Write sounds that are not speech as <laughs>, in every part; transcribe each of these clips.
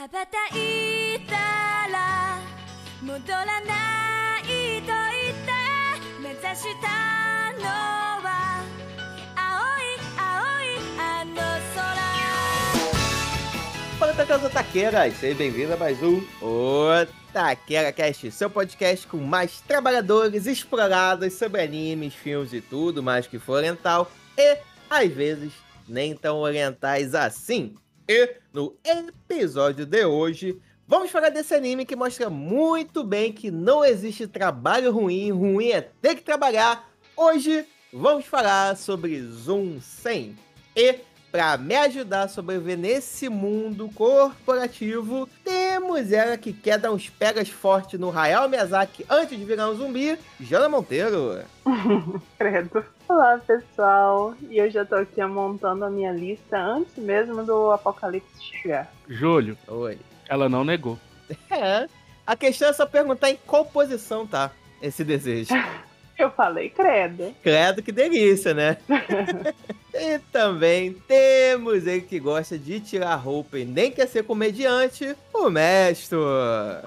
羽ばたいたら戻らないと言って目指したのは青い青いあの空 Fala, Taqueiras Otaqueiras! Seja bem-vindo a mais um Otaqueira Cast, seu podcast com mais trabalhadores explorados sobre animes, filmes e tudo mais que for oriental e, às vezes, nem tão orientais assim. E no episódio de hoje, vamos falar desse anime que mostra muito bem que não existe trabalho ruim, ruim é ter que trabalhar. Hoje vamos falar sobre Zoom 100. E para me ajudar a sobreviver nesse mundo corporativo, temos ela que quer dar uns pegas fortes no Hayao Miyazaki antes de virar um zumbi, Jana Monteiro. <laughs> Credo. Olá, pessoal. E eu já tô aqui montando a minha lista antes mesmo do apocalipse chegar. Júlio, Oi. ela não negou. É, a questão é só perguntar em qual posição tá esse desejo. <laughs> Eu falei credo. Credo que delícia, né? <laughs> e também temos ele que gosta de tirar roupa e nem quer ser comediante, o mestre.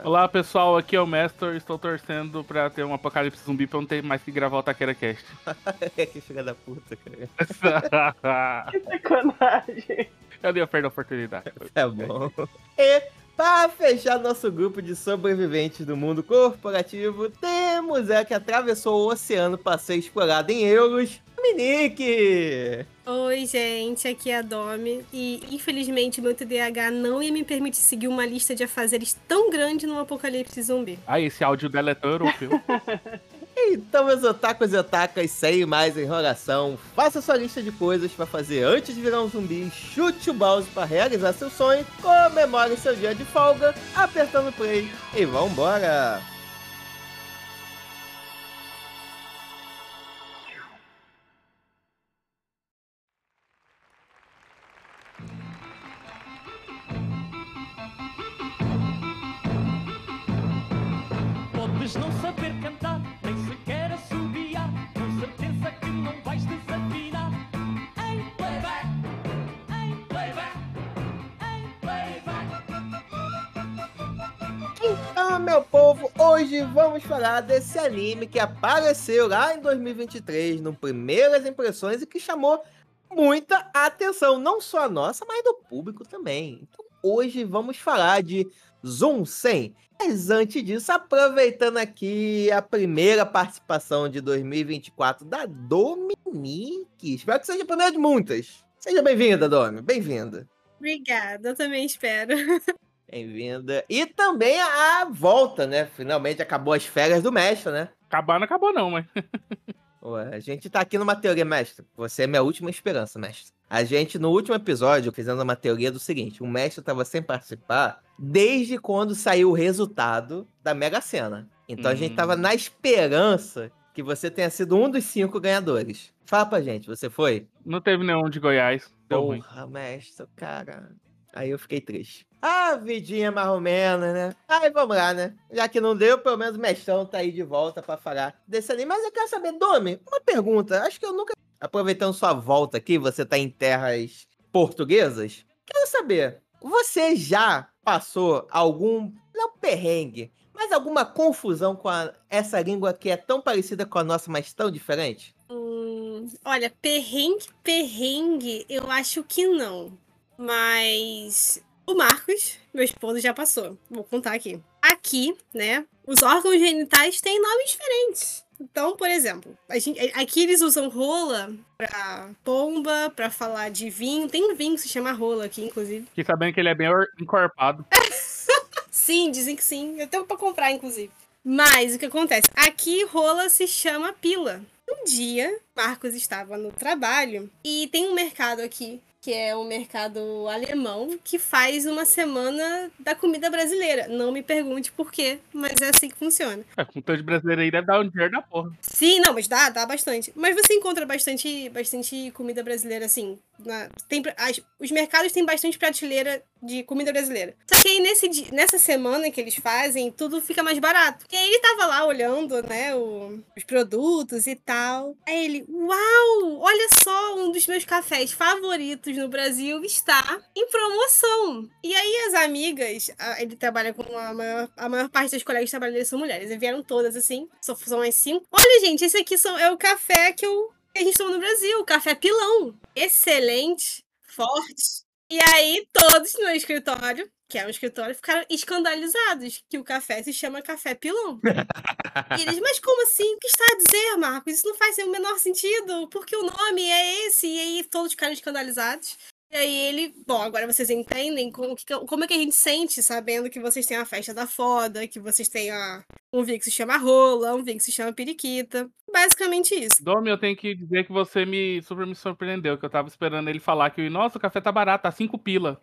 Olá, pessoal, aqui é o Mestor. Estou torcendo pra ter um apocalipse zumbi pra eu não ter mais que gravar o Taquera Cast. <laughs> que filha da puta, cara. <laughs> Que sacanagem. eu dei a oportunidade. Tá bom. E para fechar nosso grupo de sobreviventes do mundo corporativo, temos a que atravessou o oceano para ser explorada em euros, Minique! Oi, gente, aqui é a Domi. E infelizmente meu TDAH não ia me permitir seguir uma lista de afazeres tão grande no apocalipse zumbi. Ah, esse áudio dela é tão europeu. <laughs> Então, meus otakus e otakas, sem mais enrolação, faça sua lista de coisas para fazer antes de virar um zumbi, chute o mouse para realizar seu sonho, comemore seu dia de folga, apertando play e vambora! Podes não saber cantar, Então, meu povo, hoje vamos falar desse anime que apareceu lá em 2023, no Primeiras Impressões, e que chamou muita atenção, não só a nossa, mas do público também. Então, hoje vamos falar de Zoom 100. Mas antes disso, aproveitando aqui a primeira participação de 2024 da Dominique. Espero que seja a primeira de muitas. Seja bem-vinda, Domi. Bem-vinda. Obrigada, eu também espero. Bem-vinda. E também a volta, né? Finalmente acabou as férias do mestre, né? Acabar não acabou, não, mas. <laughs> Ué, a gente tá aqui numa teoria, mestre. Você é minha última esperança, mestre. A gente, no último episódio, fizemos uma teoria do seguinte: o mestre tava sem participar desde quando saiu o resultado da Mega Sena. Então a gente Hum. tava na esperança que você tenha sido um dos cinco ganhadores. Fala pra gente, você foi? Não teve nenhum de Goiás. Deu ruim. Porra, mestre, cara. Aí eu fiquei triste. Ah, vidinha mais ou menos, né? Aí vamos lá, né? Já que não deu, pelo menos o mestrão tá aí de volta pra falar desse anime. Mas eu quero saber, Domi, uma pergunta. Acho que eu nunca. Aproveitando sua volta aqui, você tá em terras portuguesas. Quero saber, você já passou algum. Não perrengue, mas alguma confusão com a- essa língua que é tão parecida com a nossa, mas tão diferente? Hum, olha, perrengue, perrengue, eu acho que não. Mas o Marcos, meu esposo, já passou. Vou contar aqui. Aqui, né, os órgãos genitais têm nomes diferentes. Então, por exemplo, gente- aqui eles usam rola pra pomba, pra falar de vinho. Tem um vinho que se chama rola aqui, inclusive. Fiquei sabendo que ele é bem or- encorpado. <laughs> Sim, dizem que sim. Eu tenho pra comprar, inclusive. Mas o que acontece? Aqui rola se chama pila. Um dia, Marcos estava no trabalho e tem um mercado aqui, que é um mercado alemão, que faz uma semana da comida brasileira. Não me pergunte por quê, mas é assim que funciona. É, com tanto de brasileiro aí deve dar um dinheiro da porra. Sim, não, mas dá, dá bastante. Mas você encontra bastante, bastante comida brasileira, assim, na- tem, as- os mercados têm bastante prateleira de comida brasileira. Só que aí nesse, nessa semana que eles fazem, tudo fica mais barato. E aí ele tava lá olhando, né, o- os produtos e tal. Aí ele, uau, olha só, um dos meus cafés favoritos no Brasil está em promoção. E aí as amigas, a- ele trabalha com a maior, a maior parte das colegas de trabalho dele são mulheres. E vieram todas assim, só são as cinco. Olha, gente, esse aqui são, é o café que, eu, que a gente toma no Brasil, café pilão. Excelente, forte. E aí, todos no escritório, que é um escritório, ficaram escandalizados que o café se chama café pilão. E eles, mas como assim? O que está a dizer, Marcos? Isso não faz o menor sentido, porque o nome é esse. E aí todos ficaram escandalizados. E aí ele, bom, agora vocês entendem como, que, como é que a gente sente sabendo que vocês têm a festa da foda, que vocês têm a, um vinho que se chama rola, um vinho que se chama periquita. Basicamente isso. Domi, eu tenho que dizer que você me super me surpreendeu, que eu tava esperando ele falar que, nossa, o café tá barato, tá 5 pila.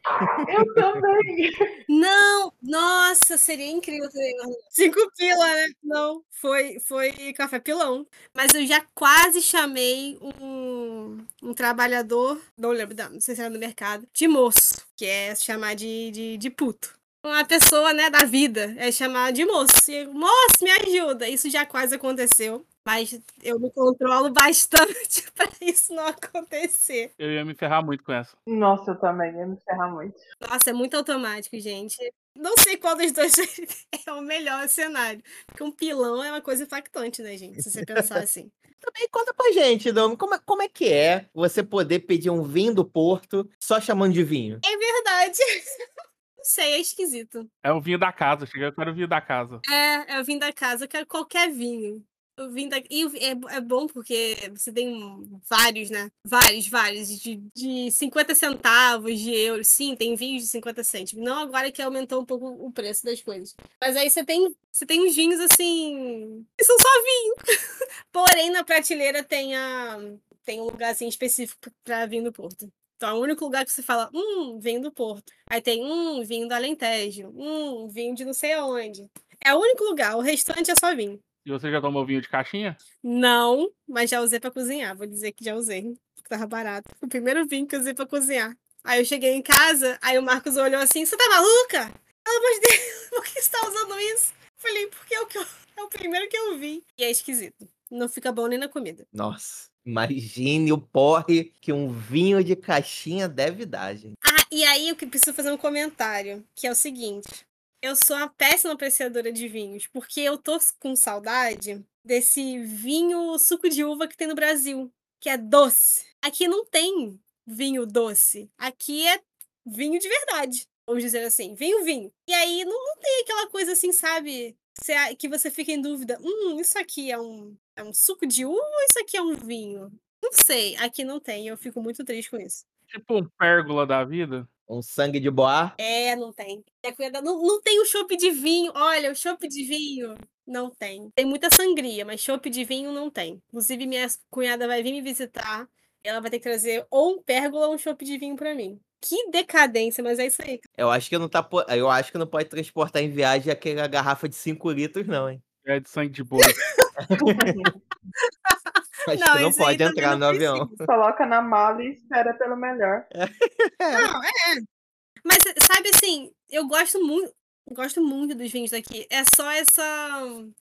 Eu também. Não, nossa, seria incrível também. Cinco pila, né? Não, foi, foi café pilão. Mas eu já quase chamei um, um trabalhador, não lembro, não, não sei se era no mercado, de moço, que é chamar de, de, de puto. Uma pessoa, né, da vida, é chamar de moço. E, moço, me ajuda. Isso já quase aconteceu. Mas eu me controlo bastante <laughs> pra isso não acontecer. Eu ia me ferrar muito com essa. Nossa, eu também ia me ferrar muito. Nossa, é muito automático, gente. Não sei qual dos dois <laughs> é o melhor cenário. Porque um pilão é uma coisa impactante, né, gente? Se você pensar assim. <laughs> Também conta pra gente, Dom, como, é- como é que é você poder pedir um vinho do Porto só chamando de vinho? É verdade. Não sei, é esquisito. É o vinho da casa, chega, eu quero o vinho da casa. É, eu vim da casa, eu quero qualquer vinho. Vim da... E é, é bom porque você tem vários, né? Vários, vários. De, de 50 centavos, de euros. Sim, tem vinhos de 50 cêntimos. Não agora que aumentou um pouco o preço das coisas. Mas aí você tem, você tem uns vinhos assim. que são só vinho. <laughs> Porém, na prateleira tem, a, tem um lugarzinho específico pra vinho do Porto. Então é o único lugar que você fala, hum, vinho do Porto. Aí tem, hum, vinho do Alentejo. Hum, vinho de não sei aonde. É o único lugar, o restante é só vinho. E você já tomou vinho de caixinha? Não, mas já usei pra cozinhar. Vou dizer que já usei. porque Tava barato. O primeiro vinho que eu usei pra cozinhar. Aí eu cheguei em casa, aí o Marcos olhou assim: Você tá maluca? Pelo amor de Deus, <laughs> por que você tá usando isso? Falei, porque é o, que eu- é o primeiro que eu vi. E é esquisito. Não fica bom nem na comida. Nossa, imagine o porre que um vinho de caixinha deve dar, gente. Ah, e aí eu que preciso fazer um comentário, que é o seguinte. Eu sou uma péssima apreciadora de vinhos, porque eu tô com saudade desse vinho suco de uva que tem no Brasil, que é doce. Aqui não tem vinho doce. Aqui é vinho de verdade. Vamos dizer assim, vinho, vinho. E aí não, não tem aquela coisa assim, sabe? Que você fica em dúvida. Hum, isso aqui é um, é um suco de uva ou isso aqui é um vinho? Não sei, aqui não tem. Eu fico muito triste com isso. Tipo um pérgola da vida. Um sangue de boar. É, não tem. É Não, não tem o chopp de vinho. Olha, o chopp de vinho não tem. Tem muita sangria, mas chopp de vinho não tem. Inclusive, minha cunhada vai vir me visitar. Ela vai ter que trazer ou um pérgola ou um chopp de vinho pra mim. Que decadência, mas é isso aí. Eu acho que não tá. Eu acho que não pode transportar em viagem aquela garrafa de 5 litros, não, hein? É de sangue de boi. <laughs> <laughs> Acho Não, que não pode entrar não no avião. <laughs> Coloca na mala e espera pelo melhor. <laughs> Não, é. Mas sabe assim, eu gosto muito, gosto muito dos vinhos daqui. É só essa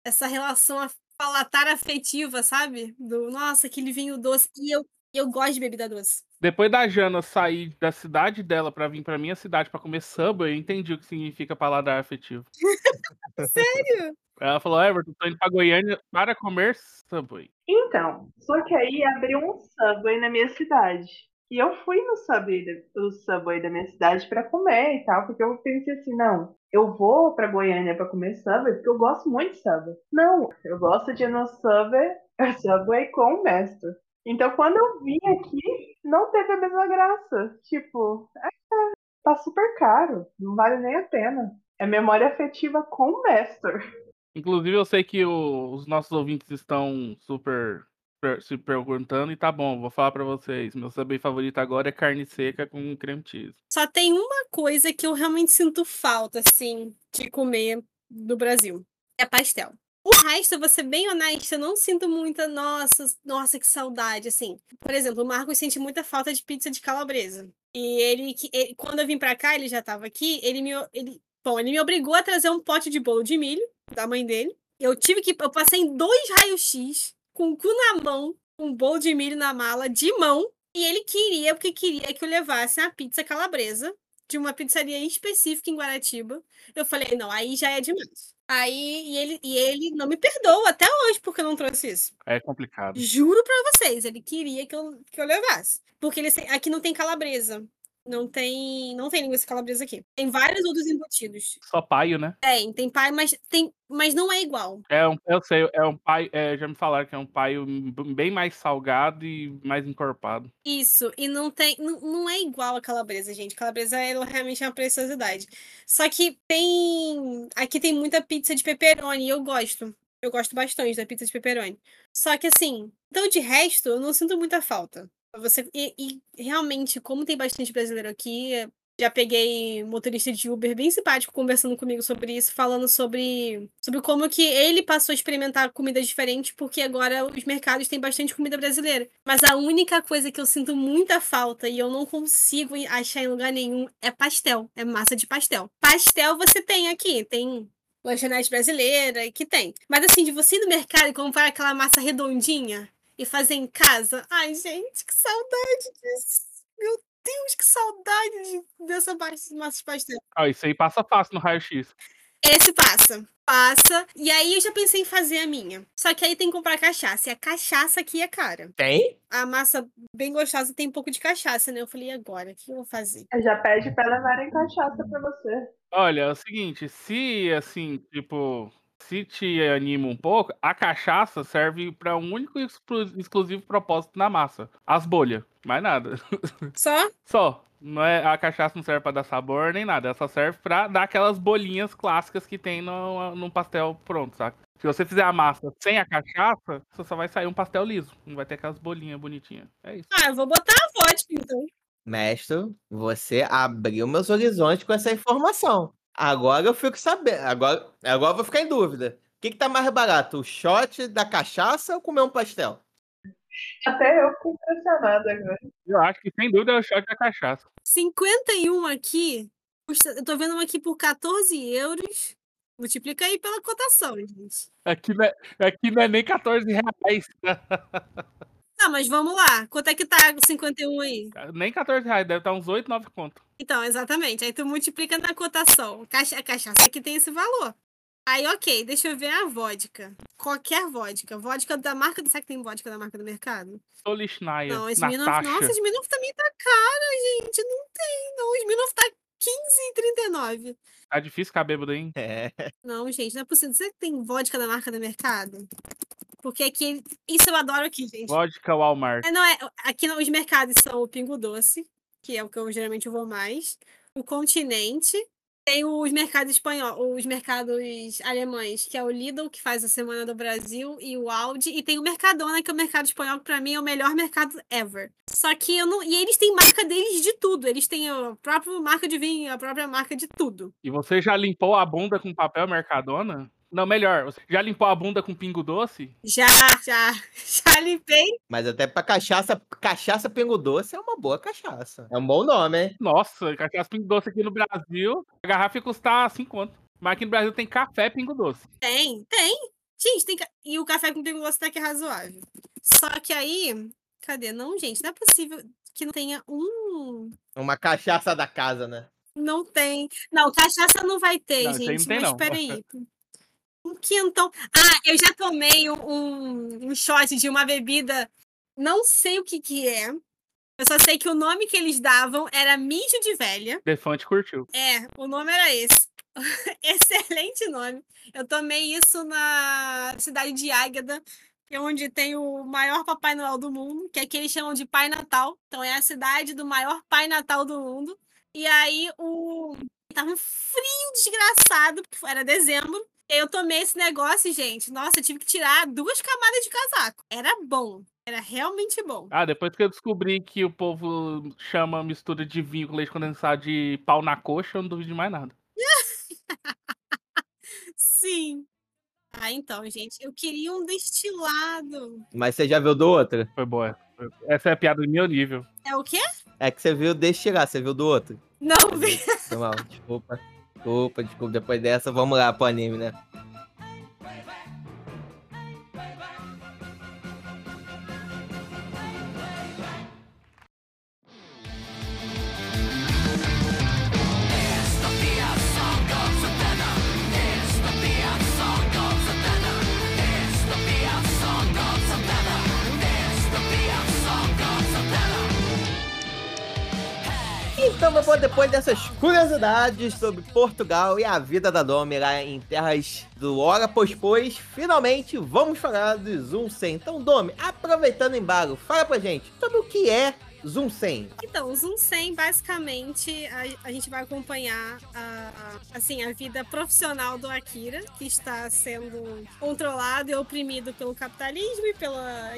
essa relação palatar afetiva, sabe? Do nossa, aquele vinho doce. E eu, eu gosto de bebida doce. Depois da Jana sair da cidade dela pra vir pra minha cidade pra comer Subway, eu entendi o que significa paladar afetivo. Sério? Ela falou, Everton, tô indo pra Goiânia para comer Subway. Então, só que aí abriu um Subway na minha cidade. E eu fui no Subway, Subway da minha cidade pra comer e tal, porque eu pensei assim, não, eu vou pra Goiânia pra comer Subway, porque eu gosto muito de Subway. Não, eu gosto de ir no Subway, <laughs> Subway com o mestre. Então, quando eu vim aqui, não teve a mesma graça. Tipo, é, tá super caro, não vale nem a pena. É memória afetiva com o mestre. Inclusive, eu sei que o- os nossos ouvintes estão super per- se perguntando, e tá bom, vou falar pra vocês. Meu Subway favorito agora é carne seca com creme cheese. Só tem uma coisa que eu realmente sinto falta, assim, de comer do Brasil. É pastel. O resto, eu vou ser bem honesta, eu não sinto muita, nossa, nossa, que saudade, assim. Por exemplo, o Marcos sente muita falta de pizza de calabresa. E ele, ele- quando eu vim pra cá, ele já tava aqui, ele me, ele, bom, ele me obrigou a trazer um pote de bolo de milho da mãe dele. Eu tive que, eu passei em dois raios-x, com o cu na mão, com um bolo de milho na mala, de mão, e ele queria, porque queria que eu levasse a pizza calabresa de uma pizzaria específica em Guaratiba. Eu falei, não, aí já é demais. Aí, e ele, e ele não me perdoa até hoje porque eu não trouxe isso. É complicado. Juro pra vocês, ele queria que eu, que eu levasse. Porque ele, aqui não tem calabresa. Não tem, não tem linguiça calabresa aqui. Tem vários outros embutidos. Só paio, né? Tem, tem pai, mas tem, mas não é igual. É um, eu sei, é um paio. é, já me falaram que é um paio bem mais salgado e mais encorpado. Isso, e não tem, não, não é igual a calabresa, gente. Calabresa ela realmente é uma preciosidade. Só que tem, aqui tem muita pizza de pepperoni e eu gosto. Eu gosto bastante da pizza de pepperoni. Só que assim, então de resto, eu não sinto muita falta. Você e, e realmente, como tem bastante brasileiro aqui, já peguei motorista de Uber bem simpático conversando comigo sobre isso, falando sobre, sobre como que ele passou a experimentar comida diferente, porque agora os mercados têm bastante comida brasileira. Mas a única coisa que eu sinto muita falta e eu não consigo achar em lugar nenhum é pastel, é massa de pastel. Pastel você tem aqui, tem lanchonete brasileira que tem. Mas assim, de você ir no mercado e comprar aquela massa redondinha e fazer em casa, ai gente, que saudade disso. Meu Deus, que saudade de- dessa massa massa de pastel. Ah, isso aí passa fácil no raio-x. Esse passa. Passa. E aí eu já pensei em fazer a minha. Só que aí tem que comprar cachaça. E a cachaça aqui é cara. Tem? A massa bem gostosa tem um pouco de cachaça, né? Eu falei, e agora? O que eu vou fazer? Já pede pra levarem cachaça pra você. Olha, é o seguinte, se assim, tipo, se te anima um pouco, a cachaça serve para um único e exclu- exclusivo propósito na massa, as bolhas, mais nada. <laughs> Só? Só, não é a cachaça não serve para dar sabor nem nada, ela só serve para dar aquelas bolinhas clássicas que tem no, no pastel pronto, saca? Se você fizer a massa sem a cachaça, você só vai sair um pastel liso, não vai ter aquelas bolinhas bonitinhas. É isso. Ah, eu vou botar a vodka, então. Mestre, você abriu meus horizontes com essa informação. Agora eu fico sabendo. Agora, agora eu vou ficar em dúvida. O que, que tá mais barato? O shot da cachaça ou comer um pastel? Até eu fico impressionada agora. Eu acho que sem dúvida é o shot da cachaça. 51 aqui. custa- Eu tô vendo uma aqui por 14 euros. Multiplica aí pela cotação, gente. Aqui não é, aqui não é nem 14 reais. <laughs> Tá, mas vamos lá. Quanto é que tá o 51 aí? Nem 14 reais, deve estar uns 8, 9 conto. Então, exatamente. Aí tu multiplica na cotação. Cacha- A cachaça aqui tem esse valor. Aí, ok, deixa eu ver a vodka. Qualquer vodka. Vodka da marca. Será que tem vodka da marca do mercado? Solichnaya, Não, Smirnoff. Nossa, Smirnoff também tá cara, gente. Não tem, não. Smirnoff tá 15,39. Tá difícil ficar bêbado, hein? É. Não, gente, não é possível. Que tem vodka da marca do mercado? Porque aqui. Isso eu adoro aqui, gente. Vodka Walmart. É, não, é, aqui os mercados são o Pingo Doce, que é o que eu geralmente vou mais. O Continente. Tem os mercados espanhóis, os mercados alemães, que é o Lidl, que faz a Semana do Brasil, e o Aldi. E tem o Mercadona, que é o mercado espanhol, que pra mim é o melhor mercado ever. Só que eu não. E eles têm marca deles de tudo. Eles têm a própria marca de vinho, a própria marca de tudo. E você já limpou a bunda com papel Mercadona? Não, melhor, você já limpou a bunda com pingo doce? Já, já, <laughs> já limpei. Mas até pra cachaça, cachaça pingo doce é uma boa cachaça. É um bom nome, hein? Nossa, cachaça pingo doce aqui no Brasil, a garrafa ia custar 5 conto. Mas aqui no Brasil tem café pingo doce. Tem, tem. Gente, tem. ca- E o café com pingo doce até que é razoável. Só que aí. Cadê? Não, gente, não é possível que não tenha um. Uma cachaça da casa, né? Não tem. Não, cachaça não vai ter, Não, aí não gente. tem, mas não. peraí. Um quentão. Ah, eu já tomei um, um, um shot de uma bebida. Não sei o que que é. Eu só sei que o nome que eles davam era mijo de velha. Defante curtiu. É, o nome era esse. <laughs> Excelente nome. Eu tomei isso na cidade de Águeda, que é onde tem o maior Papai Noel do mundo, que aqui eles chamam de Pai Natal. Então é a cidade do maior Pai Natal do mundo. E aí o tava um frio desgraçado, porque era dezembro. Eu tomei esse negócio, gente. Nossa, eu tive que tirar duas camadas de casaco. Era bom. Era realmente bom. Ah, depois que eu descobri que o povo chama mistura de vinho com leite condensado de pau na coxa, eu não duvido de mais nada. <laughs> Sim. Ah, então, gente, eu queria um destilado. Mas você já viu do outro? Foi boa. Essa é a piada do meu nível. É o quê? É que você viu destilar, você viu do outro? Não, vi. Foi mal, desculpa. Desculpa, desculpa. Depois dessa, vamos lá pro anime, né? Então, povo, depois dessas curiosidades sobre Portugal e a vida da Domi lá em terras do Hora Pospôs, finalmente vamos falar do Zoom 100. Então, Domi, aproveitando o embalo, fala pra gente sobre o que é Zoom 100. Então, Zoom 100, basicamente, a, a gente vai acompanhar a, a- assim, a vida profissional do Akira, que está sendo controlado e oprimido pelo capitalismo e pela,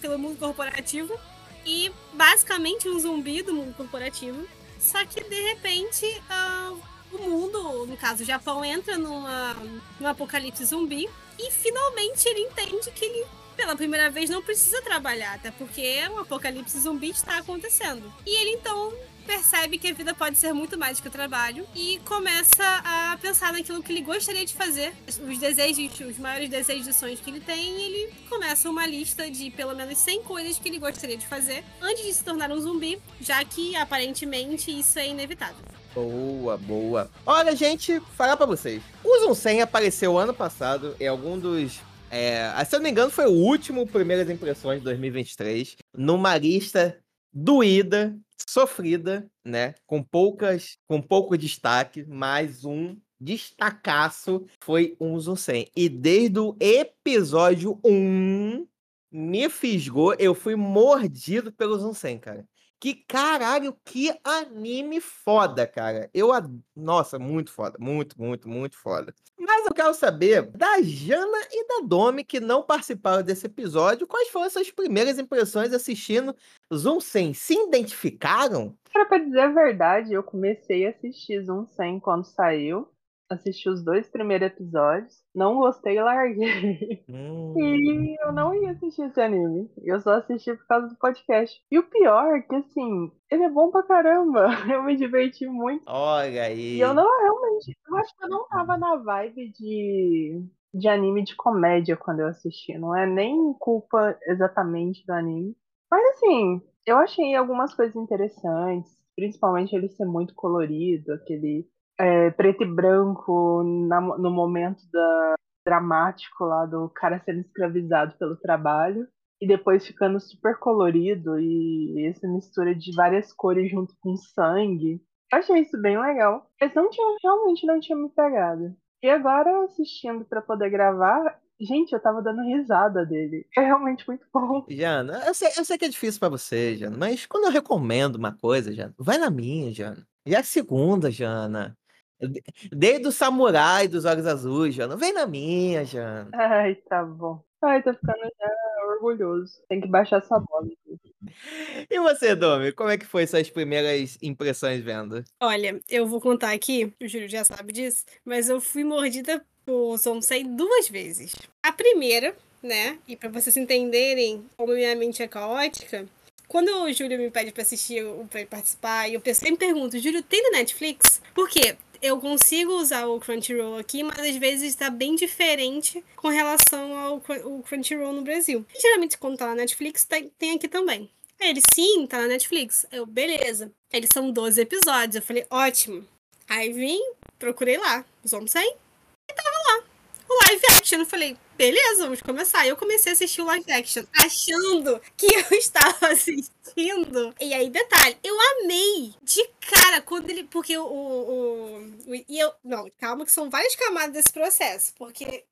pelo mundo corporativo. E, basicamente, um zumbi do mundo corporativo. Só que, de repente, ah, o mundo, no caso o Japão, entra numa, num apocalipse zumbi. E, finalmente, ele entende que ele pela primeira vez não precisa trabalhar, até porque um apocalipse zumbi está acontecendo. E ele então percebe que a vida pode ser muito mais que o trabalho e começa a pensar naquilo que ele gostaria de fazer, os desejos, os maiores desejos e sonhos que ele tem, e ele começa uma lista de pelo menos 100 coisas que ele gostaria de fazer antes de se tornar um zumbi, já que aparentemente isso é inevitável. Boa, boa. Olha, gente, falar pra vocês. O Zoom 100 apareceu ano passado em algum dos. É, se eu não me engano, foi o último Primeiras Impressões de 2023. Numa lista doída, sofrida, né? Com poucas, com pouco destaque, mas um destacaço foi um 100. E desde o episódio 1 me fisgou, eu fui mordido pelo 100, cara. Que caralho, que anime foda, cara. Eu, ad- nossa, muito foda, muito, muito, muito foda. Mas eu quero saber da Jana e da Domi que não participaram desse episódio, quais foram suas primeiras impressões assistindo Zoom 100? Se identificaram? Cara, pra dizer a verdade, eu comecei a assistir Zoom 100 quando saiu. Assisti os dois primeiros episódios. Não gostei e larguei. Hum, E eu não ia assistir esse anime. Eu só assisti por causa do podcast. E o pior é que, assim, ele é bom pra caramba. <laughs> Eu me diverti muito. olha aí. E eu não realmente. Eu acho que eu não tava na vibe de, de anime de comédia quando eu assisti. Não é nem culpa exatamente do anime. Mas assim, eu achei algumas coisas interessantes. Principalmente ele ser muito colorido, aquele é, preto e branco na- no momento da, dramático lá do cara sendo escravizado pelo trabalho. E depois ficando super colorido e essa mistura de várias cores junto com sangue. Eu achei isso bem legal. Mas não tinha, realmente não tinha me pegado. E agora, assistindo pra poder gravar, gente, eu tava dando risada dele. É realmente muito bom. Jana, eu sei, eu sei que é difícil pra você, Jana, mas quando eu recomendo uma coisa, Jana, vai na minha, Jana. E a segunda, Jana. De- Desde o samurai dos olhos azuis, Jana. Vem na minha, Jana. Ai, tá bom. Ai, tô ficando já orgulhoso. Tem que baixar essa bola. E você, Domi, como é que foi suas primeiras impressões vendo? Olha, eu vou contar aqui, o Júlio já sabe disso, mas eu fui mordida por Zonsei duas vezes. A primeira, né, e pra vocês entenderem como minha mente é caótica, quando o Júlio me pede pra assistir, ou pra participar, e eu sempre pergunto, Júlio, tem na Netflix? Por quê? Eu consigo usar o Crunchyroll aqui, mas às vezes tá bem diferente com relação ao Crunchyroll no Brasil. E, geralmente, quando tá na Netflix, tem, tem aqui também. Aí ele, sim, tá na Netflix. Eu, beleza. Eles são 12 episódios. Eu falei, ótimo. Aí vim, procurei lá, Zomsei, e tava lá. O live action. Eu falei, beleza, vamos começar. Eu comecei a assistir o live action, achando que eu <laughs> estava assistindo. E aí, detalhe, eu amei de cara quando ele. Porque o. o, o- e eu. Não, calma, que são várias camadas desse processo. Porque.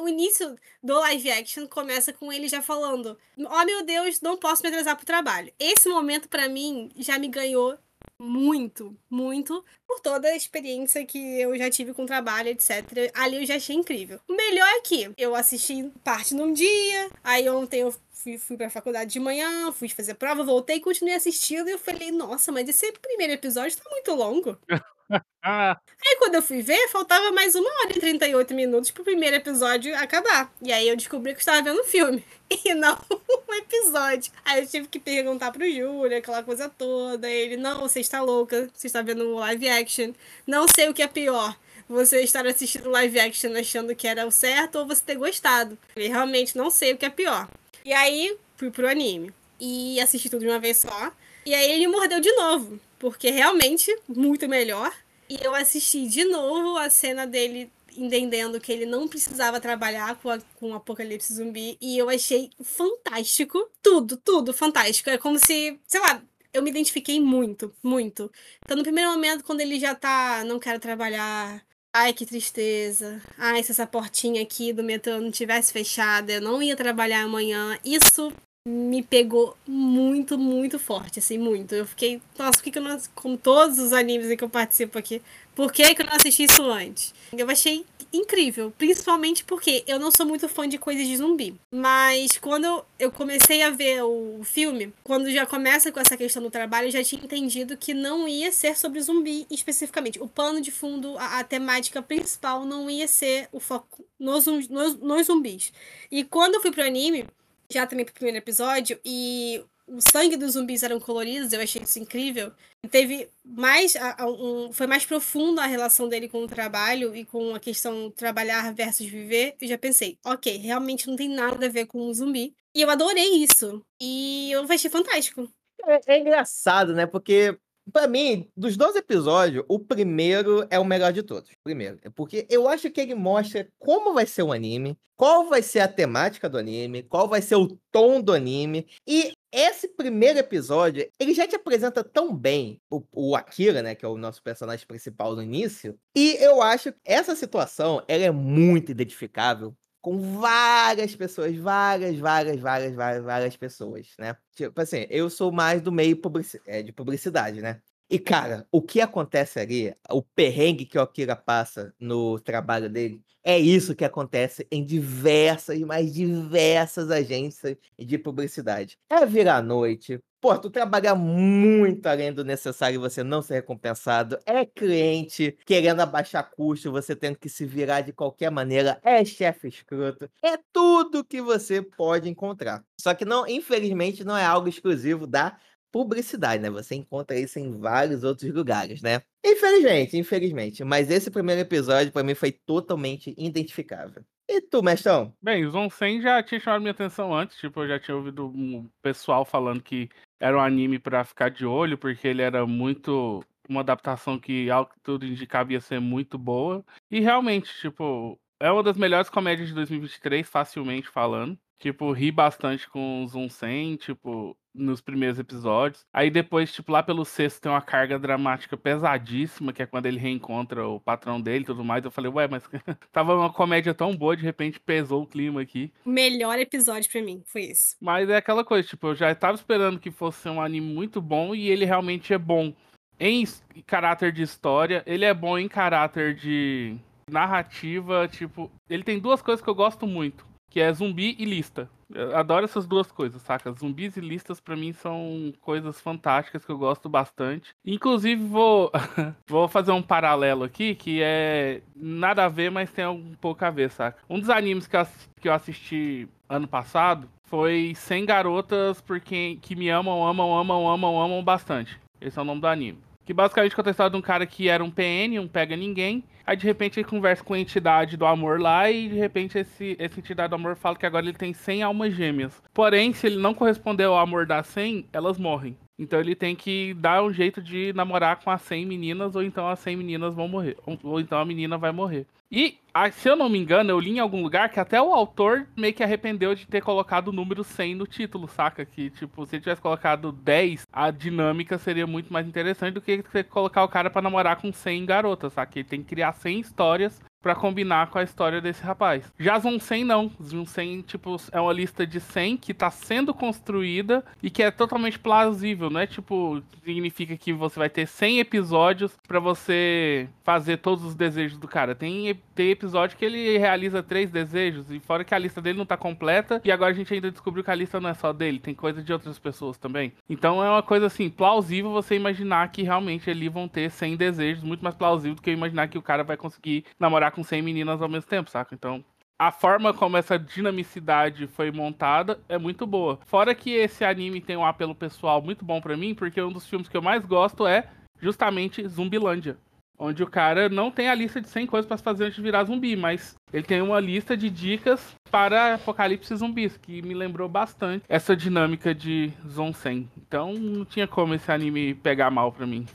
O início do live action começa com ele já falando: Oh meu Deus, não posso me atrasar pro trabalho. Esse momento, pra mim, já me ganhou muito, muito, por toda a experiência que eu já tive com trabalho, etc. Ali eu já achei incrível. O melhor é que eu assisti parte num dia, aí ontem eu fui, fui pra faculdade de manhã, fui fazer prova, voltei e continuei assistindo. E eu falei, nossa, mas esse primeiro episódio tá muito longo. <laughs> Aí quando eu fui ver, faltava mais uma hora e 38 minutos pro primeiro episódio acabar. E aí eu descobri que eu estava vendo um filme. <laughs> E não um episódio. Aí eu tive que perguntar pro Júlio, aquela coisa toda. Ele, não, você está louca, você está vendo live action. Não sei o que é pior. Você estar assistindo live action achando que era o certo ou você ter gostado. Eu realmente não sei o que é pior. E aí fui pro anime. E assisti tudo de uma vez só. E aí ele mordeu de novo. Porque realmente, muito melhor. E eu assisti de novo a cena dele entendendo que ele não precisava trabalhar com, a, com o apocalipse zumbi. E eu achei fantástico. Tudo, tudo fantástico. É como se, sei lá, eu me identifiquei muito, muito. Então, no primeiro momento, quando ele já tá, não quero trabalhar. Ai, que tristeza. Ai, se essa portinha aqui do metrô não tivesse fechada, eu não ia trabalhar amanhã. Isso me pegou muito, muito forte, assim, muito. Eu fiquei, nossa, por que, que eu não. Com todos os animes que eu participo aqui, por que, que eu não assisti isso antes? Eu achei incrível, principalmente porque eu não sou muito fã de coisas de zumbi. Mas quando eu comecei a ver o filme, quando já começa com essa questão do trabalho, eu já tinha entendido que não ia ser sobre zumbi especificamente. O pano de fundo, a, a temática principal não ia ser o foco nos, nos, nos zumbis. E quando eu fui pro anime, já também pro primeiro episódio, e o sangue dos zumbis eram coloridos, eu achei isso incrível. Teve mais. a- a- um- foi mais profundo a relação dele com o trabalho e com a questão trabalhar versus viver. Eu já pensei, ok, realmente não tem nada a ver com o zumbi. E eu adorei isso. E eu achei fantástico. É, é engraçado, né? Porque, pra mim, dos 12 episódios, o primeiro é o melhor de todos. Primeiro. Porque eu acho que ele mostra como vai ser o anime, qual vai ser a temática do anime, qual vai ser o tom do anime. E esse primeiro episódio, ele já te apresenta tão bem o, o Akira, né? Que é o nosso personagem principal no início. E eu acho que essa situação, ela é muito identificável com várias pessoas, várias, várias, várias, várias, várias pessoas, né? Tipo assim, eu sou mais do meio publici- é, de publicidade, né? E, cara, o que acontece ali, o perrengue que o Akira passa no trabalho dele, é isso que acontece em diversas, mais diversas agências de publicidade. É virar noite, pô, tu trabalhar muito além do necessário e você não ser recompensado, é cliente querendo abaixar custo, você tendo que se virar de qualquer maneira, é chefe escroto, é tudo que você pode encontrar. Só que não, infelizmente, não é algo exclusivo da publicidade, né? Você encontra isso em vários outros lugares, né? Infelizmente, infelizmente. Mas esse primeiro episódio, pra mim, foi totalmente identificável. E tu, Mestão? Bem, o Zonsen já tinha chamado minha atenção antes, tipo, eu já tinha ouvido um pessoal falando que era um anime pra ficar de olho, porque ele era muito uma adaptação que ao que tudo indicava ia ser muito boa. E realmente, tipo, é uma das melhores comédias de 2023, facilmente falando. Tipo, ri bastante com o Zonsen, tipo, nos primeiros episódios. Aí depois, tipo, lá pelo sexto tem uma carga dramática pesadíssima, que é quando ele reencontra o patrão dele e tudo mais. Eu falei, ué, mas <laughs> tava uma comédia tão boa, de repente pesou o clima aqui. Melhor episódio pra mim foi isso. Mas é aquela coisa, tipo, eu já tava esperando que fosse um anime muito bom e ele realmente é bom em caráter de história, ele é bom em caráter de narrativa, tipo, ele tem duas coisas que eu gosto muito, que é zumbi e lista. Eu adoro essas duas coisas, saca? Zumbis e listas pra mim são coisas fantásticas que eu gosto bastante. Inclusive vou <laughs> vou fazer um paralelo aqui que é nada a ver, mas tem um pouco a ver, saca? Um dos animes que eu, que eu assisti ano passado foi 100 garotas por quem que me amam, amam, amam, amam, amam bastante. Esse é o nome do anime. Que basicamente conta a história de um cara que era um PN, um pega ninguém. Aí de repente ele conversa com a entidade do amor lá e de repente esse, essa entidade do amor fala que agora ele tem 100 almas gêmeas. Porém, se ele não corresponder ao amor das 100, elas morrem. Então ele tem que dar um jeito de namorar com as 100 meninas ou então as 100 meninas vão morrer. Ou, ou então a menina vai morrer. E, ah, se eu não me engano, eu li em algum lugar que até o autor meio que arrependeu de ter colocado o número 100 no título, saca? Que, tipo, se ele tivesse colocado 10, a dinâmica seria muito mais interessante do que você colocar o cara pra namorar com 100 garotas, saca? Ele tem que criar 100 histórias pra combinar com a história desse rapaz. Já Zunsen não. Zunsen, tipo, é uma lista de 100 que tá sendo construída e que é totalmente plausível, não é tipo, significa que você vai ter 100 episódios pra você fazer todos os desejos do cara. Tem, tem episódio que ele realiza três desejos e fora que a lista dele não tá completa e agora a gente ainda descobriu que a lista não é só dele, tem coisa de outras pessoas também. Então é uma coisa assim, plausível você imaginar que realmente ali vão ter 100 desejos, muito mais plausível do que imaginar que o cara vai conseguir namorar com 100 meninas ao mesmo tempo, saca? Então, a forma como essa dinamicidade foi montada é muito boa. Fora que esse anime tem um apelo pessoal muito bom pra mim, porque um dos filmes que eu mais gosto é justamente Zumbilândia. Onde o cara não tem a lista de 100 coisas pra se fazer antes de virar zumbi, mas ele tem uma lista de dicas para apocalipse zumbis, que me lembrou bastante essa dinâmica de Zonsen. Então não tinha como esse anime pegar mal pra mim.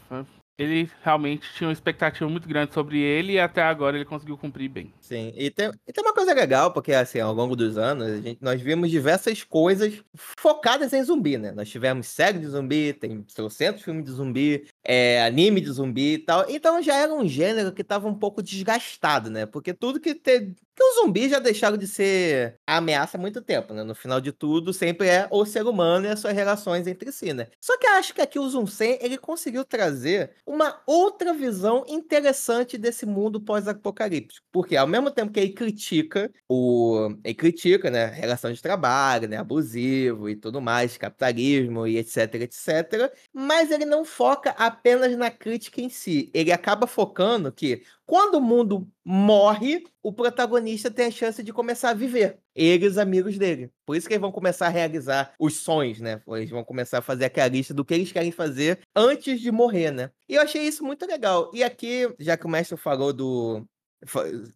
Ele realmente tinha uma expectativa muito grande sobre ele e até agora ele conseguiu cumprir bem. Sim, e tem, e tem uma coisa legal, porque assim, ao longo dos anos, gente, nós vimos diversas coisas focadas em zumbi, né? Nós tivemos série de zumbi, tem trocentos filmes de zumbi, é, anime de zumbi e tal. Então já era um gênero que estava um pouco desgastado, né? Porque tudo que te... que os zumbis já deixaram de ser a ameaça há muito tempo, né? No final de tudo, sempre é o ser humano e as suas relações entre si, né? Só que eu acho que aqui o Zunsen, ele conseguiu trazer uma outra visão interessante desse mundo pós-apocalíptico. Porque ao mesmo tempo que ele critica o... Ele critica, né? Relação de trabalho, né? Abusivo e tudo mais, capitalismo e etc, etc. Mas ele não foca apenas na crítica em si. Ele acaba focando que quando o mundo morre, o protagonista tem a chance de começar a viver. Ele e os amigos dele. Por isso que eles vão começar a realizar os sonhos, né? Eles vão começar a fazer aquela lista do que eles querem fazer antes de morrer, né? E eu achei isso muito legal. E aqui, já que o mestre falou do,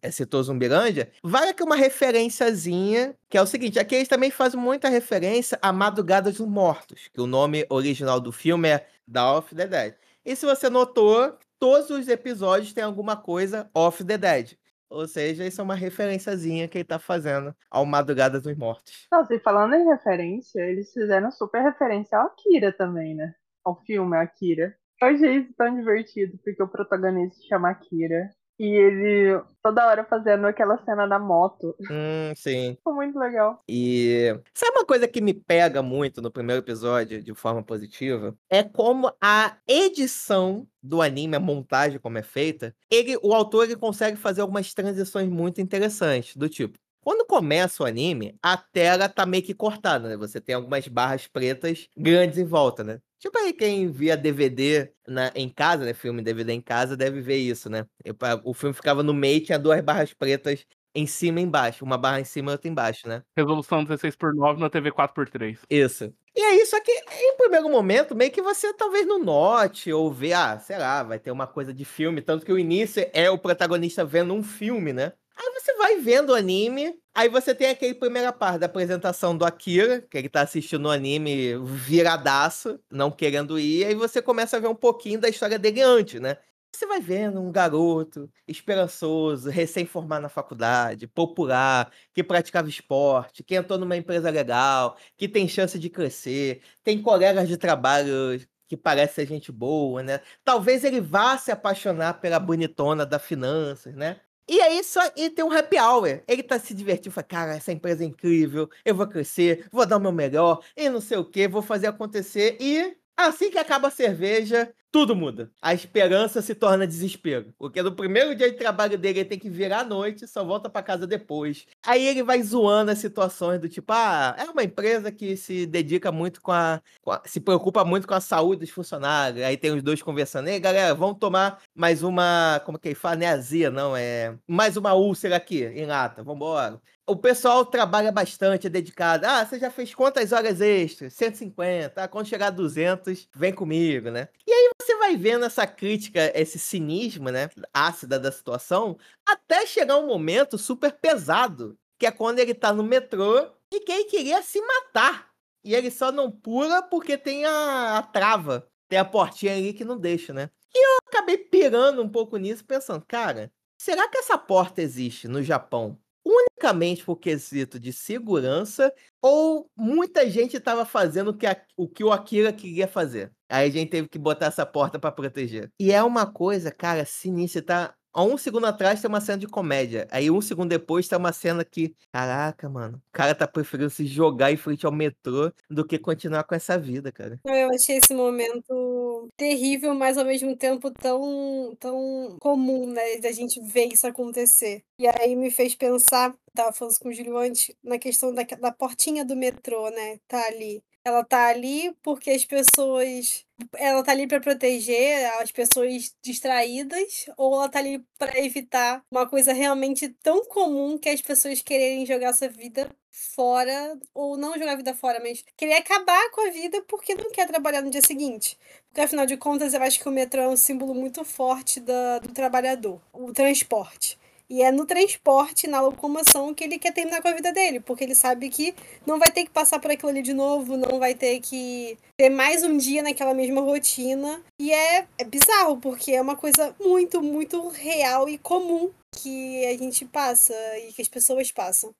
é, citou Zumbilândia, vale aqui uma referenciazinha, que é o seguinte, aqui eles também fazem muita referência a Madrugada dos Mortos, que o nome original do filme é Dawn of the Dead. E se você notou, todos os episódios têm alguma coisa Off the Dead. Ou seja, isso é uma referenciazinha que ele tá fazendo ao Madrugada dos Mortos. Nossa, e falando em referência, eles fizeram super referência ao Akira também, né? Ao filme Akira. Eu achei isso tão divertido, porque o protagonista se chama Akira. E ele toda hora fazendo aquela cena da moto. Hum, sim. Foi muito legal. E sabe uma coisa que me pega muito no primeiro episódio, de forma positiva? É como a edição do anime, a montagem como é feita, ele, o autor ele consegue fazer algumas transições muito interessantes, do tipo, quando começa o anime, a tela tá meio que cortada, né? Você tem algumas barras pretas grandes em volta, né? Tipo aí, quem via DVD na, em casa, né? Filme DVD em casa, deve ver isso, né? Eu, o filme ficava no meio e tinha duas barras pretas em cima e embaixo. Uma barra em cima e outra embaixo, né? Resolução 16 por 9 na TV 4x3. Isso. E é isso aqui, em primeiro momento, meio que você talvez não note ou vê, ah, sei lá, vai ter uma coisa de filme. Tanto que o início é o protagonista vendo um filme, né? Aí você vai vendo o anime, aí você tem aquele primeira parte da apresentação do Akira, que ele tá assistindo o anime viradaço, não querendo ir, aí você começa a ver um pouquinho da história dele antes, né? Você vai vendo um garoto esperançoso, recém-formado na faculdade, popular, que praticava esporte, que entrou numa empresa legal, que tem chance de crescer, tem colegas de trabalho que parece ser gente boa, né? Talvez ele vá se apaixonar pela bonitona da finanças, né? E aí só ele tem um happy hour. Ele tá se divertindo, fala, cara, essa empresa é incrível, eu vou crescer, vou dar o meu melhor, e não sei o que, vou fazer acontecer. E assim que acaba a cerveja, tudo muda. A esperança se torna desespero. Porque no primeiro dia de trabalho dele, ele tem que virar à noite, só volta para casa depois. Aí ele vai zoando as situações do tipo, ah, é uma empresa que se dedica muito com a, com a se preocupa muito com a saúde dos funcionários. Aí tem os dois conversando, ei, galera, vamos tomar mais uma, como que ele fala, não é azia, não, é mais uma úlcera aqui, em lata, vambora. O pessoal trabalha bastante, é dedicado. Ah, você já fez quantas horas extras? 150. Ah, quando chegar a 200, vem comigo, né? E aí vai vendo essa crítica, esse cinismo, né, ácida da situação, até chegar um momento super pesado, que é quando ele tá no metrô e quem queria se matar. E ele só não pula porque tem a, a trava, tem a portinha ali que não deixa, né? E eu acabei pirando um pouco nisso, pensando, cara, será que essa porta existe no Japão unicamente por quesito de segurança ou muita gente estava fazendo o que, a, o que o Akira queria fazer? Aí a gente teve que botar essa porta para proteger. E é uma coisa, cara, sinistra, tá? Há um segundo atrás tem uma cena de comédia. Aí um segundo depois tem uma cena que, caraca, mano, o cara tá preferindo se jogar em frente ao metrô do que continuar com essa vida, cara. Eu achei esse momento terrível, mas ao mesmo tempo tão, tão comum, né? Da gente ver isso acontecer. E aí me fez pensar, tava falando com o Júlio antes, na questão da, da portinha do metrô, né? Tá ali. Ela tá ali porque as pessoas. Ela tá ali para proteger as pessoas distraídas, ou ela tá ali para evitar uma coisa realmente tão comum que é as pessoas quererem jogar sua vida fora, ou não jogar a vida fora, mas querer acabar com a vida porque não quer trabalhar no dia seguinte. Porque afinal de contas, eu acho que o metrô é um símbolo muito forte da, do trabalhador, o transporte. E é no transporte, na locomoção, que ele quer terminar com a vida dele, porque ele sabe que não vai ter que passar por aquilo ali de novo, não vai ter que ter mais um dia naquela mesma rotina. E é, é bizarro, porque é uma coisa muito, muito real e comum que a gente passa e que as pessoas passam.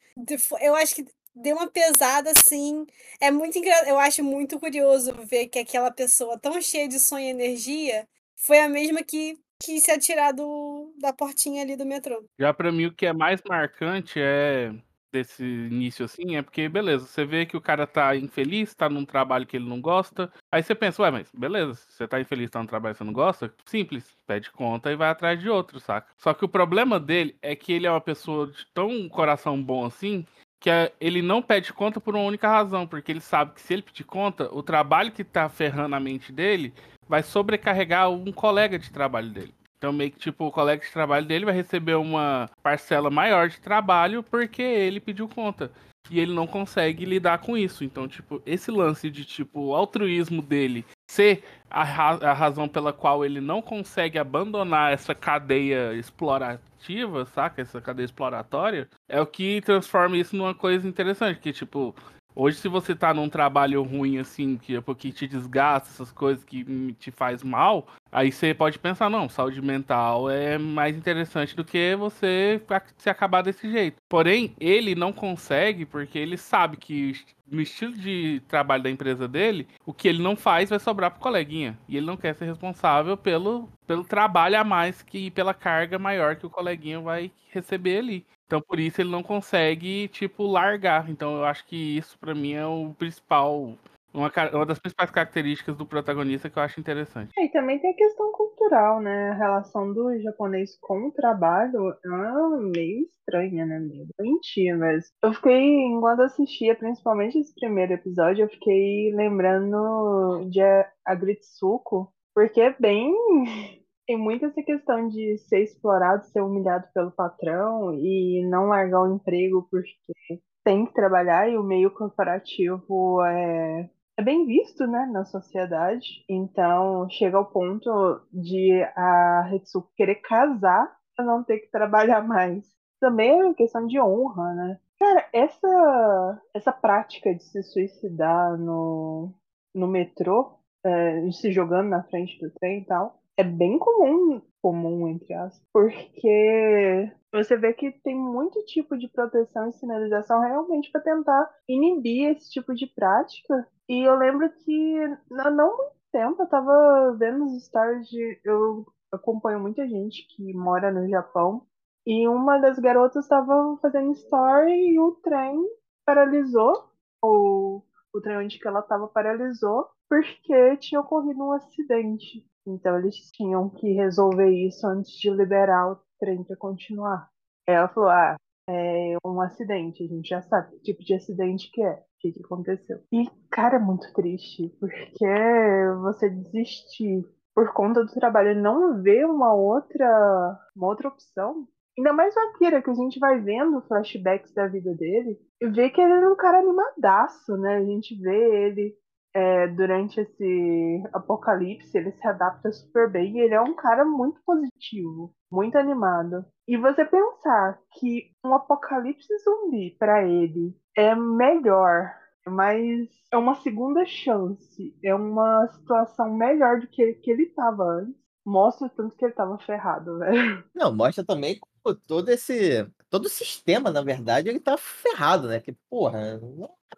Eu acho que deu uma pesada assim. É muito engra... Eu acho muito curioso ver que aquela pessoa tão cheia de sonho e energia foi a mesma que quis se atirar do, da portinha ali do metrô. Já pra mim, o que é mais marcante é desse início assim, é porque, beleza, você vê que o cara tá infeliz, tá num trabalho que ele não gosta. Aí você pensa, ué, mas beleza, você tá infeliz, tá num trabalho que você não gosta, simples, pede conta e vai atrás de outro, saca? Só que o problema dele é que ele é uma pessoa de tão coração bom assim, que é- ele não pede conta por uma única razão, porque ele sabe que se ele pedir conta, o trabalho que tá ferrando a mente dele vai sobrecarregar um colega de trabalho dele. Então, meio que, tipo, o colega de trabalho dele vai receber uma parcela maior de trabalho porque ele pediu conta. E ele não consegue lidar com isso. Então, tipo, esse lance de, tipo, o altruísmo dele ser a, ra- a razão pela qual ele não consegue abandonar essa cadeia explorativa, saca? Essa cadeia exploratória, é o que transforma isso numa coisa interessante. Que, tipo, Hoje, se você tá num trabalho ruim, assim, que é porque te desgasta, essas coisas que te faz mal, aí você pode pensar, não, saúde mental é mais interessante do que você se acabar desse jeito. Porém, ele não consegue porque ele sabe que no estilo de trabalho da empresa dele, o que ele não faz vai sobrar pro coleguinha. E ele não quer ser responsável pelo, pelo trabalho a mais que pela carga maior que o coleguinha vai receber ali. Então por isso ele não consegue, tipo, largar. Então eu acho que isso pra mim é o principal. Uma, uma das principais características do protagonista que eu acho interessante. É, E também tem a questão cultural, né? A relação do japonês com o trabalho é meio estranha, né? Meio doentia, mas eu fiquei, enquanto assistia, principalmente esse primeiro episódio, eu fiquei lembrando de Agritsuko, porque é bem. Tem muito essa questão de ser explorado, ser humilhado pelo patrão e não largar o emprego porque tem que trabalhar e o meio corporativo é é bem visto, né, na sociedade. Então, chega ao ponto de a Ritsuko querer casar para não ter que trabalhar mais. Também é uma questão de honra, né? Cara, essa, essa prática de se suicidar no, no metrô, é, se jogando na frente do trem e tal, é bem comum, comum, entre aspas, porque você vê que tem muito tipo de proteção e sinalização realmente para tentar inibir esse tipo de prática. E eu lembro que há não muito tempo eu tava vendo os stories de. Eu acompanho muita gente que mora no Japão. E uma das garotas estava fazendo story e o trem paralisou. Ou o trem onde que ela estava paralisou porque tinha ocorrido um acidente. Então eles tinham que resolver isso antes de liberar o trem para continuar. Ela falou: Ah, é um acidente, a gente já sabe que tipo de acidente que é, o que, que aconteceu. E, cara, é muito triste, porque você desistir por conta do trabalho e não ver uma outra, uma outra opção. Ainda mais o Akira, que a gente vai vendo flashbacks da vida dele e vê que ele era um cara animadaço, né? A gente vê ele é, durante esse apocalipse, ele se adapta super bem e ele é um cara muito positivo, muito animado. E você pensar que um apocalipse zumbi para ele é melhor, mas é uma segunda chance, é uma situação melhor do que, que ele tava antes. Mostra o tanto que ele tava ferrado, velho. Não, mostra também todo esse. Todo o sistema, na verdade, ele tá ferrado, né? Que, porra.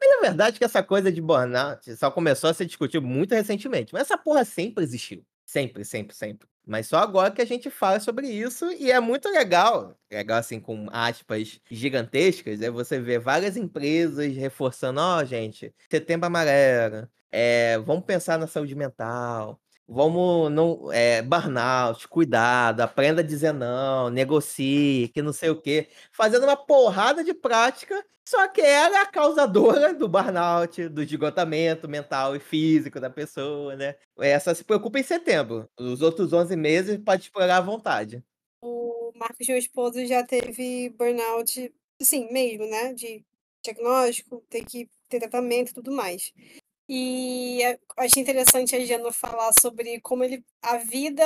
Mas na verdade que essa coisa de burnout só começou a ser discutido muito recentemente. Mas essa porra sempre existiu. Sempre, sempre, sempre. Mas só agora que a gente fala sobre isso e é muito legal, legal assim com aspas gigantescas, é você ver várias empresas reforçando, ó, gente, setembro amarelo, é, vamos pensar na saúde mental, vamos não, é, burnout, cuidado, aprenda a dizer não, negocie, que não sei o quê, fazendo uma porrada de prática, só que ela é a causadora do burnout, do esgotamento mental e físico da pessoa, né? Essa se preocupa em setembro. Os outros 11 meses pode explorar à vontade. O Marcos, meu esposo, já teve burnout, assim, mesmo, né? De diagnóstico, ter que ter tratamento e tudo mais. E a- achei interessante a Jana falar sobre como ele, a vida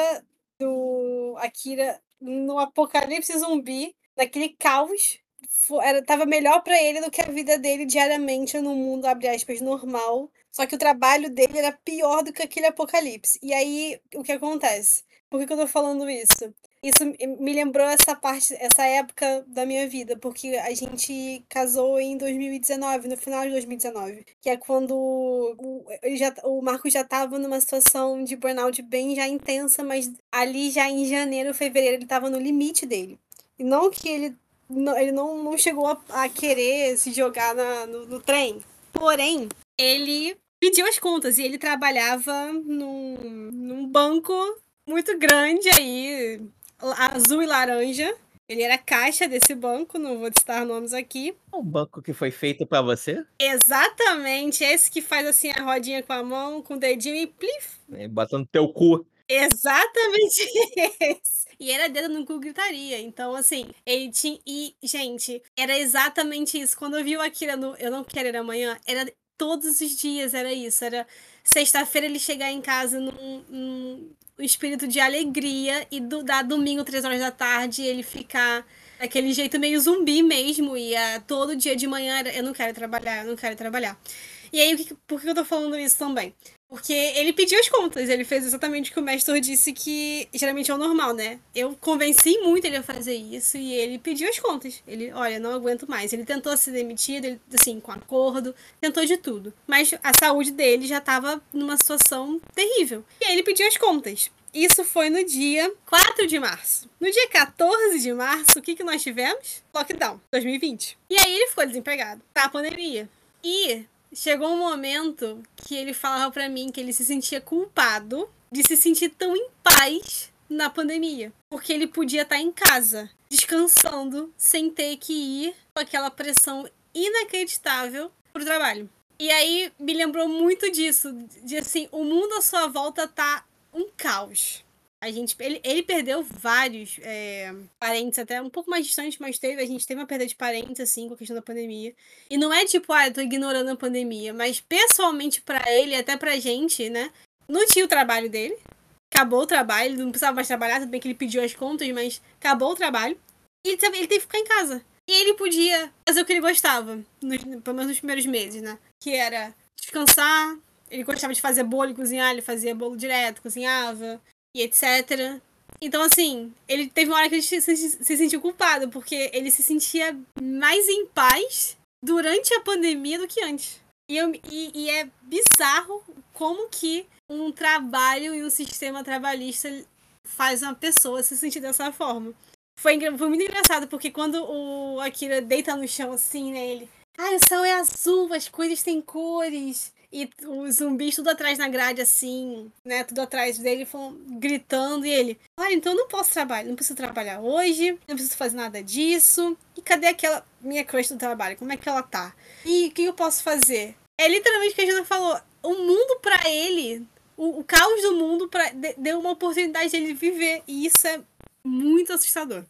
do Akira no apocalipse zumbi, naquele caos, era, tava melhor pra ele do que a vida dele diariamente no mundo, abre aspas, normal. Só que o trabalho dele era pior do que aquele apocalipse. E aí, o que acontece? Por que, que eu tô falando isso? Isso me- lembrou essa parte, essa época da minha vida, porque a gente casou em 2019, no final de 2019, que é quando o, já, o Marcos já estava numa situação de burnout bem já intensa, mas ali já em janeiro, fevereiro, ele estava no limite dele. E não que ele não, ele não, não chegou a, a querer se jogar na, no, no trem, porém, ele pediu as contas e ele trabalhava num, num banco muito grande aí, azul e laranja. Ele era caixa desse banco, não vou citar nomes aqui. Um banco que foi feito pra você, Exatamente, esse que faz assim a rodinha com a mão, com o dedinho e plif. bota no teu cu. Exatamente <laughs> esse. E era dedo no cu gritaria. Então, assim, ele tinha. E, gente, era exatamente isso. Quando eu vi o Akira no Eu Não Quero Ir Amanhã, era todos os dias, era isso. Era sexta-feira ele chegar em casa num, num espírito de alegria e do, da domingo, três horas da tarde, ele ficar daquele jeito meio zumbi mesmo. E ah, todo dia de manhã eu não quero trabalhar, eu não quero trabalhar. E aí, por que eu tô falando isso também? Porque ele pediu as contas, ele fez exatamente o que o mestre disse que geralmente é o normal, né? Eu convenci muito ele a fazer isso e ele pediu as contas. Ele, olha, não aguento mais. Ele tentou ser demitido, ele, assim, com acordo, tentou de tudo. Mas a saúde dele já tava numa situação terrível. E aí ele pediu as contas. Isso foi no dia 4 de março. No dia 14 de março, o que, que nós tivemos? Lockdown, 2020. E aí ele ficou desempregado. Tá pandemia. E chegou um momento que ele falava pra mim que ele se sentia culpado de se sentir tão em paz na pandemia, porque ele podia estar em casa, descansando, sem ter que ir com aquela pressão inacreditável pro trabalho. E aí me lembrou muito disso, de assim, o mundo à sua volta tá um caos. A gente, ele, ele perdeu vários é, parentes, até um pouco mais distantes, mas teve. A gente teve uma perda de parentes, assim, com a questão da pandemia. E não é tipo, ah, eu tô ignorando a pandemia, mas pessoalmente pra ele, até pra gente, né? Não tinha o trabalho dele. Acabou o trabalho, ele não precisava mais trabalhar, tudo bem que ele pediu as contas, mas acabou o trabalho. E ele ele teve que ficar em casa. E ele podia fazer o que ele gostava, nos, pelo menos nos primeiros meses, né? Que era descansar. Ele gostava de fazer bolo e cozinhar, ele fazia bolo direto, cozinhava e etc. Então, assim, ele teve uma hora que ele se, se, se sentiu culpado, porque ele se sentia mais em paz durante a pandemia do que antes. E, eu, e, e é bizarro como que um trabalho e um sistema trabalhista faz uma pessoa se sentir dessa forma. Foi, foi muito engraçado, porque quando o Akira deita no chão assim, né, ele... Ai, o céu é azul, as coisas têm cores. E os zumbis tudo atrás na grade, assim, né? Tudo atrás dele, gritando. E ele, olha, então eu não posso trabalhar, não preciso trabalhar hoje, não preciso fazer nada disso. E cadê aquela minha crush do trabalho? Como é que ela tá? E o que eu posso fazer? É literalmente o que a Jana falou. O mundo pra ele, o, o caos do mundo pra, de- deu uma oportunidade de ele viver. E isso é muito assustador.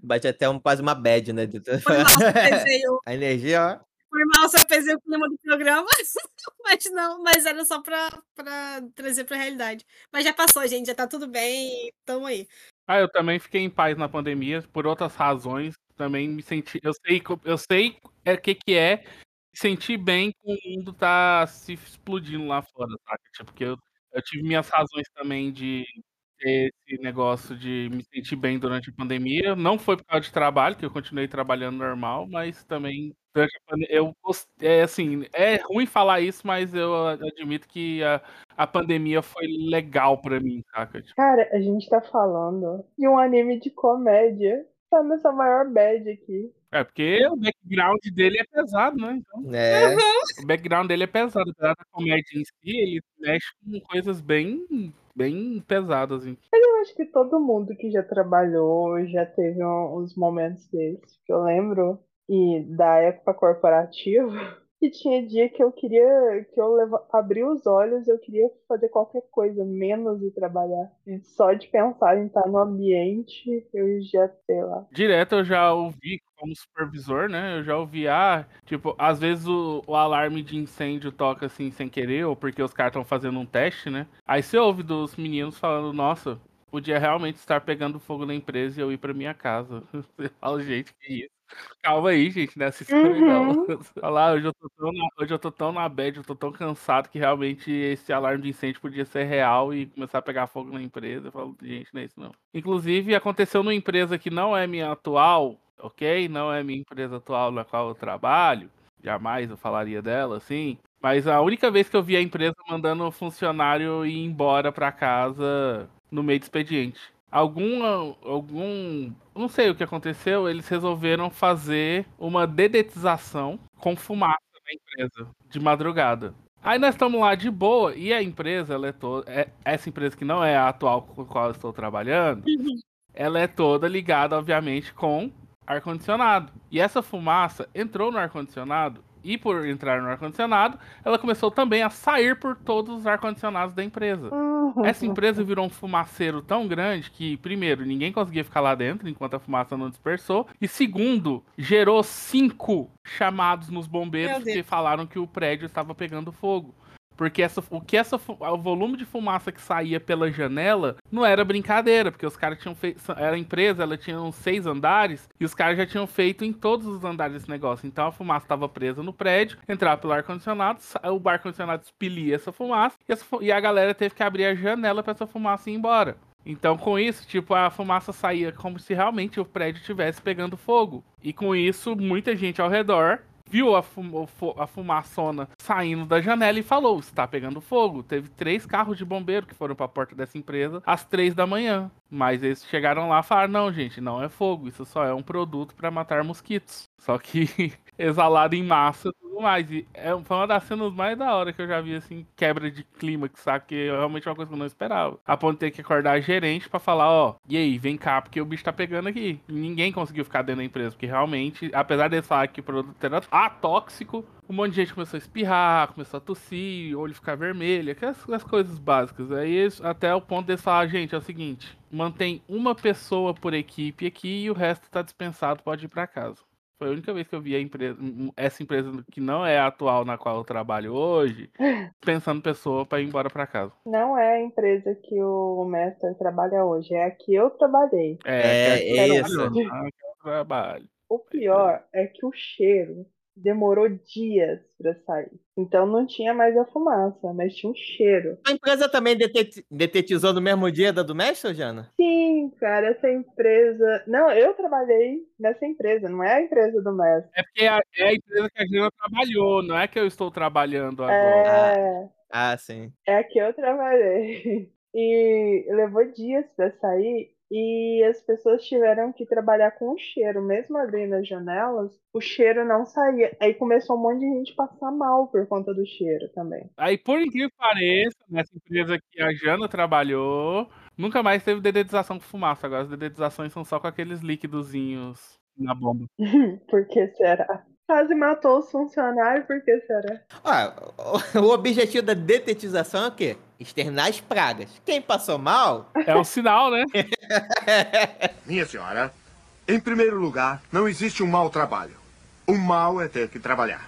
Bate até um, quase uma bad, né? Foi <laughs> A energia, ó. Foi mal se eu pesei o clima do programa. <laughs> Mas não, mas era só pra, pra trazer pra realidade. Mas já passou, gente, já tá tudo bem tamo aí. Ah, eu também fiquei em paz na pandemia, por outras razões. Também me senti. Eu sei, eu sei é, o que, que é sentir bem com o mundo tá se explodindo lá fora? Tipo, porque eu, eu tive minhas razões também de ter esse negócio de me sentir bem durante a pandemia. Não foi por causa de trabalho, que eu continuei trabalhando normal, mas também eu gos é assim, é ruim falar isso, mas eu admito que a a pandemia foi legal pra mim, saca, tipo Cara, a gente tá falando de um anime de comédia. Tá nessa maior bad aqui. É, porque o background dele é pesado, né, então É. o background dele é pesado, apesar da comédia em si, ele mexe com coisas bem bem pesadas, assim. Eu acho que todo mundo que já trabalhou já teve uns momentos desses. Que eu lembro e da época corporativa. <laughs> E tinha dia que eu queria, que eu leva, abri os olhos, eu queria fazer qualquer coisa, menos ir trabalhar. E só de pensar em estar no ambiente, eu já sei lá. Direto eu já ouvi como supervisor, né, eu já ouvi, ah, tipo, às vezes o o alarme de incêndio toca, assim, sem querer ou porque os caras estão fazendo um teste, né, aí você ouve dos meninos falando: "Nossa, podia realmente estar pegando fogo na empresa e eu ir pra minha casa". <laughs> Você fala: "Gente, que isso? Calma aí gente, é essa história não". Uhum. <laughs> Olha lá, hoje eu tô tão na hoje eu tô tão na bad, eu tô tão cansado que realmente esse alarme de incêndio podia ser real e começar a pegar fogo na empresa. Eu falo: "Gente, não é isso não". Inclusive aconteceu numa empresa que não é minha atual, ok, não é minha empresa atual na qual eu trabalho, jamais eu falaria dela, assim, mas a única vez que eu vi a empresa mandando o funcionário ir embora pra casa no meio do expediente. Algum algum não sei o que aconteceu, eles resolveram fazer uma dedetização com fumaça na empresa, de madrugada. Aí nós estamos lá de boa e a empresa, ela é toda é essa empresa que não é a atual com a qual eu estou trabalhando, ela é toda ligada, obviamente, com ar-condicionado. E essa fumaça entrou no ar-condicionado e por entrar no ar-condicionado, ela começou também a sair por todos os ar-condicionados da empresa. Uhum. Essa empresa virou um fumaceiro tão grande que, primeiro, ninguém conseguia ficar lá dentro enquanto a fumaça não dispersou. E segundo, gerou cinco chamados nos bombeiros que falaram que o prédio estava pegando fogo. Porque essa, o que essa, o volume de fumaça que saía pela janela não era brincadeira, porque os caras tinham feito. Era empresa, ela tinha uns seis andares, e os caras já tinham feito em todos os andares esse negócio. Então a fumaça estava presa no prédio, entrava pelo ar-condicionado, o ar-condicionado expelia essa fumaça, e, essa e a galera teve que abrir a janela para essa fumaça ir embora. Então, com isso, tipo, a fumaça saía como se realmente o prédio estivesse pegando fogo. E com isso, muita gente ao redor viu a, fum a fumaçona saindo da janela e falou: está pegando fogo. Teve três carros de bombeiro que foram para a porta dessa empresa às três da manhã. Mas eles chegaram lá e falaram: não, gente, não é fogo, isso só é um produto para matar mosquitos. Só que exalado em massa e tudo mais. E é, foi uma das cenas mais da hora que eu já vi, assim, quebra de clima, que sabe? Que é realmente uma coisa que eu não esperava. A ponto de ter que acordar a gerente pra falar, ó, e aí, vem cá, porque o bicho tá pegando aqui. E ninguém conseguiu ficar dentro da empresa, porque realmente, apesar de falar que o produto era atóxico, um monte de gente começou a espirrar, começou a tossir, o olho ficar vermelho, aquelas, aquelas coisas básicas. Aí até o ponto de falar, gente, é o seguinte, mantém uma pessoa por equipe aqui e o resto tá dispensado, pode ir pra casa. Foi a única vez que eu vi a empresa, essa empresa que não é a atual na qual eu trabalho hoje, <laughs> pensando pessoa pra ir embora pra casa. Não é a empresa que o Master trabalha hoje, é a que eu trabalhei. É, é é. O pior é que o cheiro demorou dias pra sair. Então não tinha mais a fumaça, mas tinha um cheiro. A empresa também deteti- detetizou no mesmo dia da do mestre, Jana? Sim, cara, essa empresa. Não, eu trabalhei nessa empresa, não é a empresa do Mestre. É porque é a, é a empresa que a Gina trabalhou, não é que eu estou trabalhando agora. É, Ah, sim. é a que eu trabalhei. <laughs> E levou dias pra sair e as pessoas tiveram que trabalhar com o cheiro, mesmo abrindo as janelas, o cheiro não saía. Aí começou um monte de gente passar mal por conta do cheiro também. Aí, por incrível que pareça, nessa empresa que a Jana trabalhou, nunca mais teve dedetização com fumaça. Agora as dedetizações são só com aqueles líquidozinhos na bomba. <laughs> Por que será? Quase matou os funcionários, por que será? Ah, <laughs> o, objetivo da detetização é o quê? Externar as pragas. Quem passou mal. É o sinal, né? <laughs> Minha senhora, em primeiro lugar, não existe um mau trabalho. O mal é ter que trabalhar.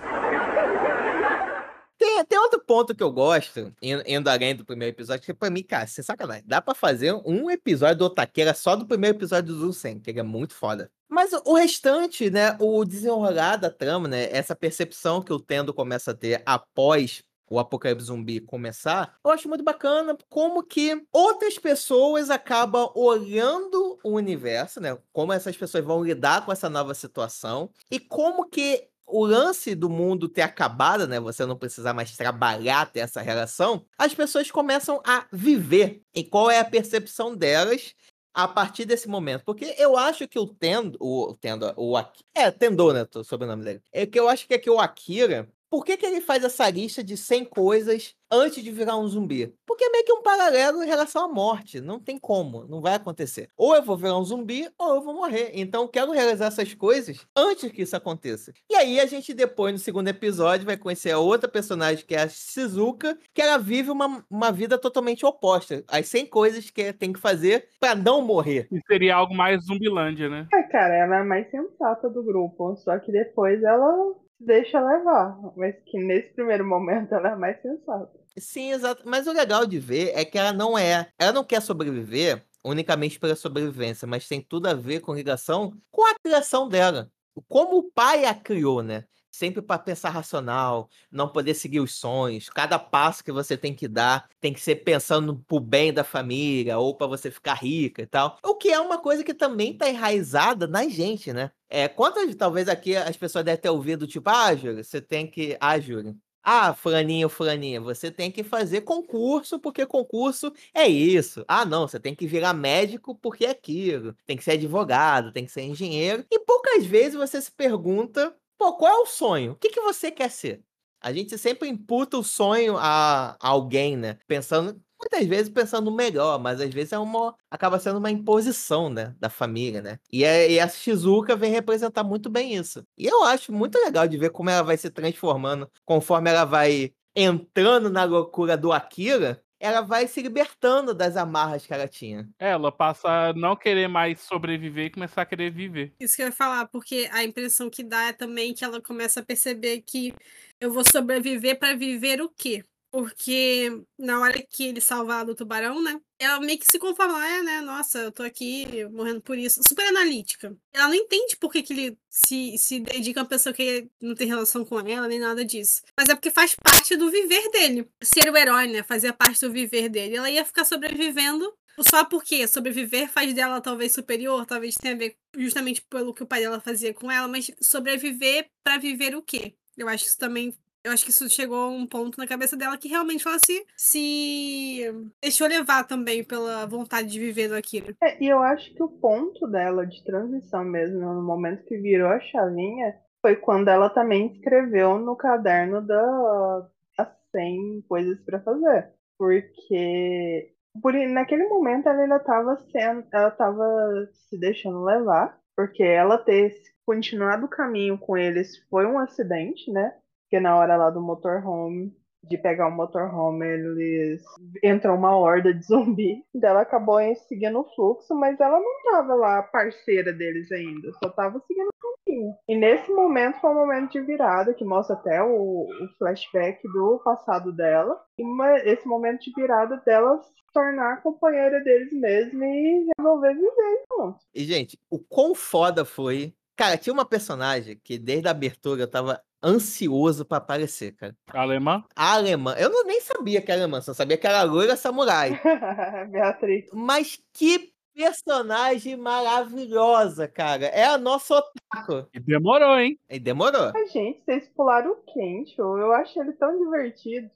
Tem, tem outro ponto que eu gosto, indo, indo além do primeiro episódio, que pra mim, cara, sem sacanagem, dá pra fazer um episódio do Otaqueira só do primeiro episódio do Zulsen, que ele é muito foda. Mas o- restante, né, o desenrolar da trama, né, essa percepção que o Tendo começa a ter após o apocalipse zumbi começar, eu acho muito bacana como que outras pessoas acabam olhando o universo, né, como essas pessoas vão lidar com essa nova situação e como que o lance do mundo ter acabado, né? Você não precisar mais trabalhar, ter essa relação, as pessoas começam a viver. E qual é a percepção delas a partir desse momento? Porque eu acho que o Tendo, o Tendo, o é Tendo, né? o sobrenome dele. É que eu acho que é que o Akira, por que, que ele faz essa lista de 100 coisas antes de virar um zumbi? Porque é meio que um paralelo em relação à morte. Não tem como, não vai acontecer. Ou eu vou virar um zumbi, ou eu vou morrer. Então eu quero realizar essas coisas antes que isso aconteça. E aí a gente depois, no segundo episódio, vai conhecer a outra personagem, que é a Shizuka, que ela vive uma, uma vida totalmente oposta. As 100 coisas que tem que fazer pra não morrer. E seria algo mais zumbilândia, né? Ah, cara, ela é a mais sensata do grupo. Só que depois ela se deixa levar. Mas que nesse primeiro momento ela é mais sensata. Sim, exato. Mas o legal de ver é que ela não é. Ela não quer sobreviver unicamente pela sobrevivência, mas tem tudo a ver com ligação com a criação dela. Como o pai a criou, né? Sempre para pensar racional, não poder seguir os sonhos. Cada passo que você tem que dar tem que ser pensando pro bem da família ou para você ficar rica e tal. O que é uma coisa que também tá enraizada na gente, né? É, quantas, talvez aqui as pessoas devem ter ouvido, tipo, ah, Júlio, você tem que. Ah, Júlio. Ah, fulaninho, fulaninha, você tem que fazer concurso, porque concurso é isso. Ah, não, você tem que virar médico porque é aquilo. Tem que ser advogado, tem que ser engenheiro. E poucas vezes você se pergunta, pô, qual é o sonho? O que, que você quer ser? A gente sempre imputa o sonho a, alguém, né? Pensando, muitas vezes pensando melhor, mas às vezes é uma, acaba sendo uma imposição, né, da família, né? E, a, e a Shizuka vem representar muito bem isso. E eu acho muito legal de ver como ela vai se transformando conforme ela vai entrando na loucura do Akira, ela vai se libertando das amarras que ela tinha. É, Ela passa a não querer mais sobreviver e começar a querer viver. Isso que eu ia falar, porque a impressão que dá é também que ela começa a perceber que eu vou sobreviver pra viver o quê? Porque na hora que ele salva ela do tubarão, né? Ela meio que se conforma, é, né? Nossa, eu tô aqui morrendo por isso. Super analítica. Ela não entende por que, que ele se, se dedica a uma pessoa que não tem relação com ela, nem nada disso. Mas é porque faz parte do viver dele. Ser o herói, né? Fazia parte do viver dele. Ela ia ficar sobrevivendo só porque sobreviver faz dela talvez superior, talvez tenha a ver justamente pelo que o pai dela fazia com ela, mas sobreviver pra viver o quê? Eu acho que isso também. Eu acho que isso chegou a um ponto na cabeça dela que realmente ela se, se deixou levar também pela vontade de viver Akira. É, e eu acho que o ponto dela de transição mesmo, no momento que virou a chavinha, foi quando ela também escreveu no caderno da, das 100 coisas pra fazer. Porque por, naquele momento ela ainda estava sendo, ela tava se deixando levar, porque ela ter continuado o caminho com eles foi um acidente, né? Porque na hora lá do motorhome, de pegar o motorhome, eles entrou uma horda de <laughs> zumbi. Então ela acabou seguindo o fluxo, mas ela não tava lá parceira deles ainda, só tava seguindo o caminho. E nesse momento foi um momento de virada, que mostra até o, o flashback do passado dela. E uma- esse momento de virada dela se tornar companheira deles mesmo e resolver viver junto. E, gente, o quão foda foi. Cara, tinha uma personagem que desde a abertura eu tava ansioso pra aparecer, cara. Alemã? Alemã. Eu não, nem sabia que era alemã, só sabia que era loira samurai. <laughs> Beatriz. Mas que personagem maravilhosa, cara. É a nossa otaku. E demorou, hein? E demorou. Mas, gente, vocês pularam o Kensho. Eu achei ele tão divertido.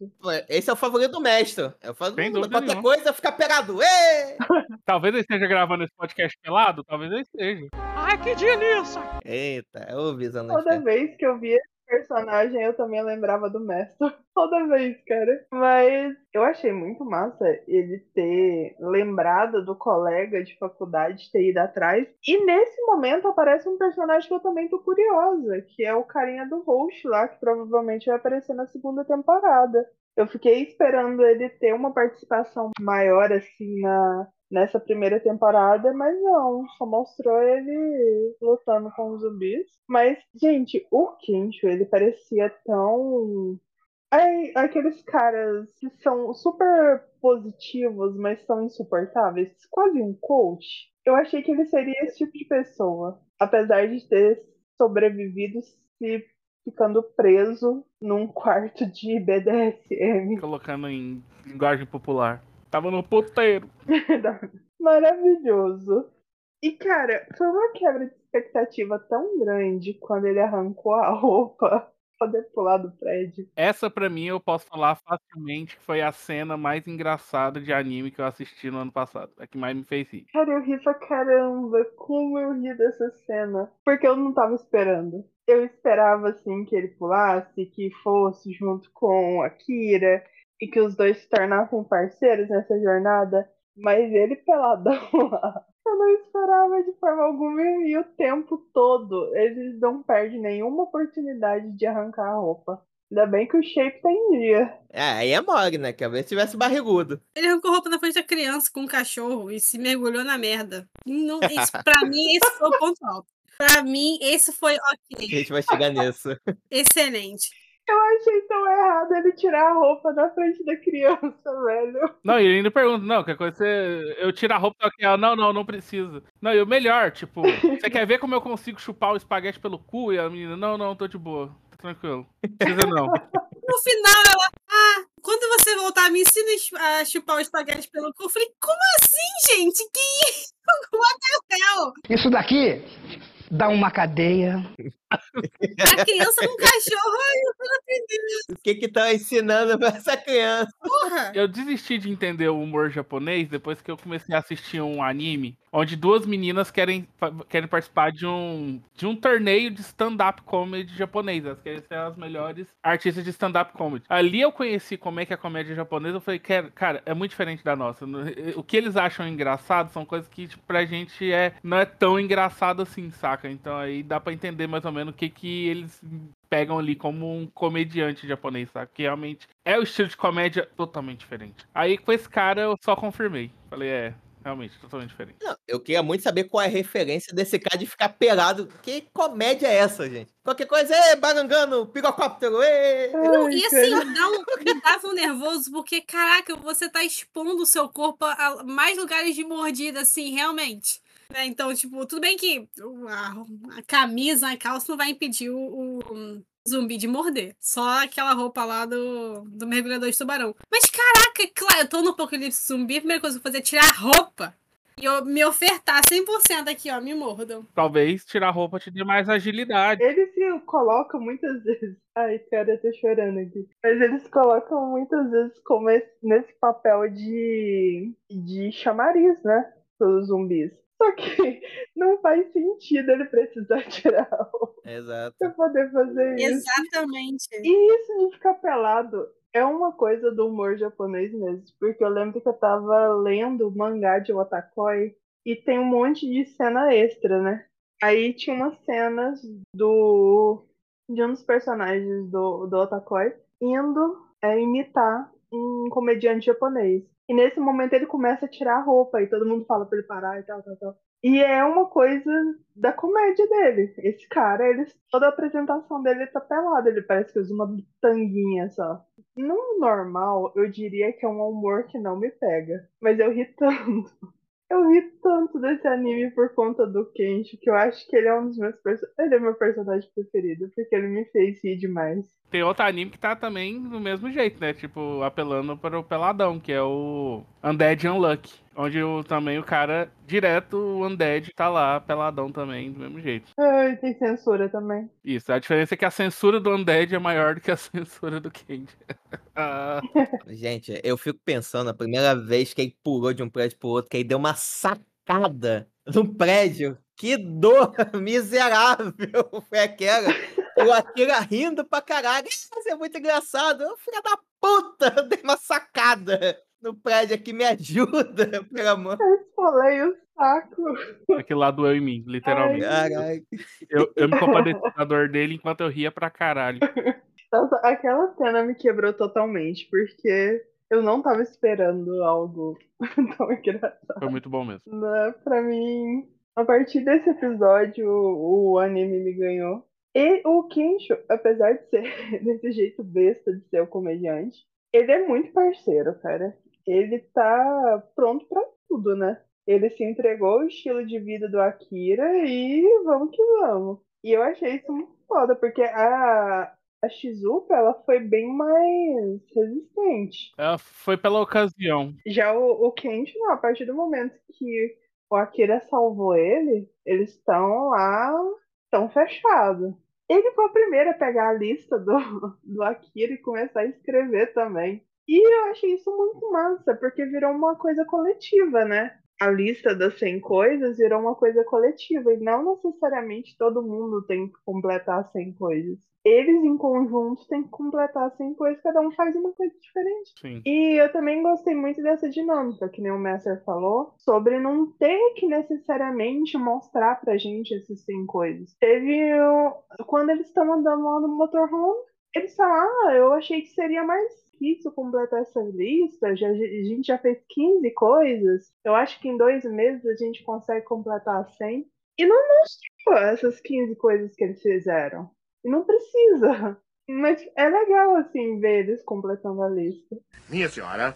Esse é o favorito do mestre. É o favorito Sem do... dúvida Qualquer nenhuma. coisa fica pegado. <laughs> Talvez ele esteja gravando esse podcast pelado, talvez ele esteja. Ai, que delícia! Eita, eu ouvi essa Toda vez que eu via esse personagem, eu também lembrava do mestre. <laughs> Toda vez, cara. Mas eu achei muito massa ele ter lembrado do colega de faculdade, ter ido atrás. E nesse momento aparece um personagem que eu também tô curiosa, que é o carinha do host lá, que provavelmente vai aparecer na segunda temporada. Eu fiquei esperando ele ter uma participação maior, assim, na, nessa primeira temporada, mas não, só mostrou ele lutando com os zumbis. Mas, gente, o Kensho, ele parecia tão. Ai, aqueles caras que são super positivos, mas são insuportáveis, quase um coach. Eu achei que ele seria esse tipo de pessoa, apesar de ter sobrevivido se ficando preso num quarto de BDSM. Colocando em linguagem popular. Tava no puteiro. <laughs> Maravilhoso. E, cara, foi uma quebra de expectativa tão grande quando ele arrancou a roupa <laughs> pra poder pular do prédio. Essa, pra mim, eu posso falar facilmente que foi a cena mais engraçada de anime que eu assisti no ano passado. A que mais me fez rir. Cara, eu ri pra caramba. Como eu ri dessa cena. Porque eu não tava esperando. Eu esperava, assim, que ele pulasse, que fosse junto com a Kira e que os dois se tornassem parceiros nessa jornada. Mas ele peladão <laughs> lá. Eu não esperava de forma alguma e o tempo todo eles não perdem nenhuma oportunidade de arrancar a roupa. Ainda bem que o shape tá em dia. É, aí é mole, né? Quer ver se tivesse barrigudo. Ele arrancou roupa na frente da criança com um cachorro e se mergulhou na merda. Não, isso, pra <laughs> mim, esse foi o ponto alto. Pra mim, esse foi A ok. gente vai chegar nisso. Excelente. Eu achei tão errado ele tirar a roupa na frente da criança, velho. Não, e ele ainda pergunta, não, quer coisa você. Eu tiro a roupa aqui, ela, não, não, não precisa. Não, e o melhor, tipo, <laughs> você quer ver como eu consigo chupar o espaguete pelo cu? E a menina, não, não, tô de boa. Tá tranquilo. Não precisa não. <laughs> No final, ela. Ah, quando você voltar, me ensina a chu- a chupar o espaguete pelo cu. Eu falei, como assim, gente? Que isso? What the hell? Isso daqui dá uma cadeia. A criança com cachorro, ai, eu não entendi. O que que tá ensinando pra essa criança? Porra! Eu desisti de entender o humor japonês depois que eu comecei a assistir um anime onde duas meninas querem, querem participar de um, de um torneio de stand-up comedy japonês. Elas querem ser as melhores artistas de stand-up comedy. Ali eu conheci como é que é a comédia japonesa. Eu falei, "Cara, é muito diferente da nossa. No- O que eles acham engraçado são coisas que tipo, pra gente é, não é tão engraçado assim, saca? Então aí dá pra entender mais ou menos o que, que eles pegam ali como um comediante japonês, sabe? Que realmente é o estilo de comédia totalmente diferente. Aí com esse cara eu só confirmei. Falei, é, realmente, totalmente diferente. Não, eu queria muito saber qual é a referência desse cara de ficar pelado. Que comédia é essa, gente? Qualquer coisa, é barangano, pirocóptero, ê! Não, e assim, dá um, me dava um nervoso, porque, caraca, você tá expondo o seu corpo a mais lugares de mordida, assim, realmente. Né, Então, tipo, tudo bem que a, a camisa, a calça não vai impedir o, o zumbi de morder. Só aquela roupa lá do, do mergulhador de tubarão. Mas, caraca, claro, eu tô no apocalipse zumbi, a primeira coisa que eu vou fazer é tirar a roupa. E eu me ofertar 100% aqui, ó, me mordam. Talvez tirar a roupa te dê mais agilidade. Eles se colocam muitas vezes. Ai, cara, eu tô chorando aqui. Mas eles colocam muitas vezes como esse- nesse papel de, de chamariz, né? Pelos zumbis. Só que <laughs> não faz sentido ele precisar <laughs> tirar roupa Exato. pra poder fazer isso. Exatamente. E isso de ficar pelado é uma coisa do humor japonês mesmo. Porque eu lembro que eu tava lendo o mangá de Otakoi e tem um monte de cena extra, né? Aí tinha umas cenas do de um dos personagens do, do Otakoi indo é, imitar um comediante japonês. E nesse momento ele começa a tirar a roupa e todo mundo fala pra ele parar e tal, tal, tal. E é uma coisa da comédia dele. Esse cara, ele, toda a apresentação dele tá pelado. Ele parece que usa uma tanguinha só. No normal, eu diria que é um humor que não me pega. Mas eu ri tanto. Eu ri tanto desse anime por conta do Kenshi, que eu acho que ele é um dos meus personagens. Ele é meu personagem preferido, porque ele me fez rir demais. Tem outro anime que tá também do mesmo jeito, né? Tipo, apelando para o peladão, que é o Undead Unlucky. Onde o, também o cara, direto, o Undead, tá lá, peladão também, do mesmo jeito. Ai, tem censura também. Isso, a diferença é que a censura do Undead é maior do que a <laughs> censura do Candy. Ah, <laughs> Gente, eu fico pensando, a primeira vez que ele pulou de um prédio pro outro, que ele deu uma sacada no prédio. Que dor <laughs> miserável foi aquela. O Akira rindo pra caralho. Isso é muito engraçado. Eu, filha da puta, eu dei uma sacada no prédio aqui, me ajuda, <laughs> pelo amor. Eu falei o saco. aquele lá doeu em mim, literalmente. Caralho. Eu, eu me compadeci da dor dele enquanto eu ria pra caralho. Nossa, aquela cena me quebrou totalmente, porque eu não tava esperando algo <laughs> tão engraçado. Foi muito bom mesmo. Né? Pra mim, a partir desse episódio, o, o anime me ganhou. E o Kensho, apesar de ser <laughs> desse jeito besta de ser o comediante, ele é muito parceiro, cara. Ele tá pronto pra tudo, né? Ele se entregou ao estilo de vida do Akira e vamos que vamos. E eu achei isso muito foda, porque a, a Shizuka, ela foi bem mais resistente. Ela foi pela ocasião. Já o, o Kensho, não, a partir do momento que o Akira salvou ele, eles estão lá, estão fechados. Ele foi o primeiro a pegar a lista do, <laughs> do Akira e começar a escrever também. E eu achei isso muito massa, porque virou uma coisa coletiva, né? A lista das 100 coisas virou uma coisa coletiva, e não necessariamente todo mundo tem que completar 100 coisas. Eles em conjunto têm que completar 100 coisas, cada um faz uma coisa diferente. Sim. E eu também gostei muito dessa dinâmica, que nem o Messer falou, sobre não ter que necessariamente mostrar pra gente essas 100 coisas. Teve. o- Quando eles estão andando lá no motorhome, eles falam: Ah, eu achei que seria mais difícil completar essa lista. Já, a gente já fez 15 coisas. Eu acho que em dois meses a gente consegue completar 100. E não mostrou essas 15 coisas que eles fizeram. E não precisa. Mas é legal, assim, ver eles completando a lista. Minha senhora,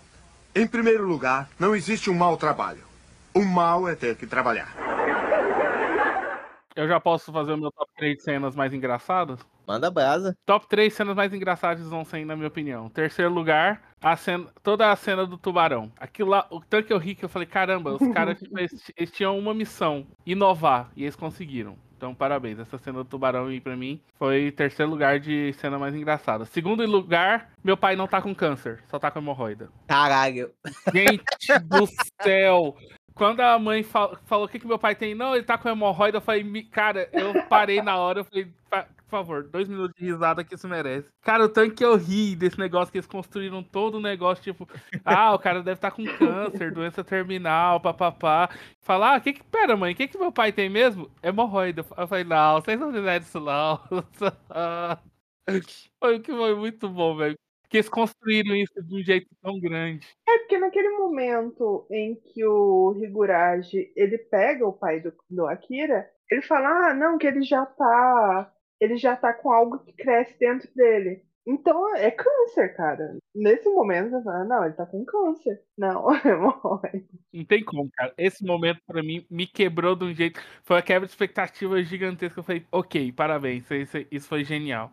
em primeiro lugar, não existe um mau trabalho. O mal é ter que trabalhar. Eu já posso fazer o meu top 3 cenas mais engraçadas? Manda brasa. Top 3 cenas mais engraçadas vão ser, na minha opinião. Terceiro lugar, a cena, toda a cena do tubarão. Aquilo lá, o tanto que eu ri que eu falei, caramba, os <laughs> caras tipo, eles, eles tinham uma missão, inovar, e eles conseguiram. Então, parabéns. Essa cena do tubarão aí, pra mim, foi terceiro lugar de cena mais engraçada. Segundo lugar, meu pai não tá com câncer, só tá com hemorroida. Caralho. Gente do <laughs> céu! Quando a mãe fal- falou o que, que meu pai tem, não, ele tá com hemorroida, eu falei, "Mi- cara, eu parei na hora, eu falei, "Pa- por favor, dois minutos de risada que isso merece. Cara, o tanto que eu ri desse negócio que eles construíram todo o negócio, tipo, ah, o cara deve estar com câncer, doença terminal, papapá. Falar, ah, que que, pera, mãe, o que que meu pai tem mesmo? Hemorroida. Eu falei, não, vocês não fizeram isso não. <laughs> Foi que foi muito bom, velho. Que eles construíram isso de um jeito tão grande. É porque naquele momento em que o Higurashi ele pega o pai do, do Akira, ele fala, ah, não, que ele já tá. Ele já tá com algo que cresce dentro dele. Então é câncer, cara. Nesse momento você fala, não, ele tá com câncer. Não, <laughs> é hemorroida. Não tem como, cara. Esse momento, pra mim, me quebrou de um jeito. Foi uma quebra de expectativa gigantesca. Eu falei, ok, parabéns, isso, isso foi genial.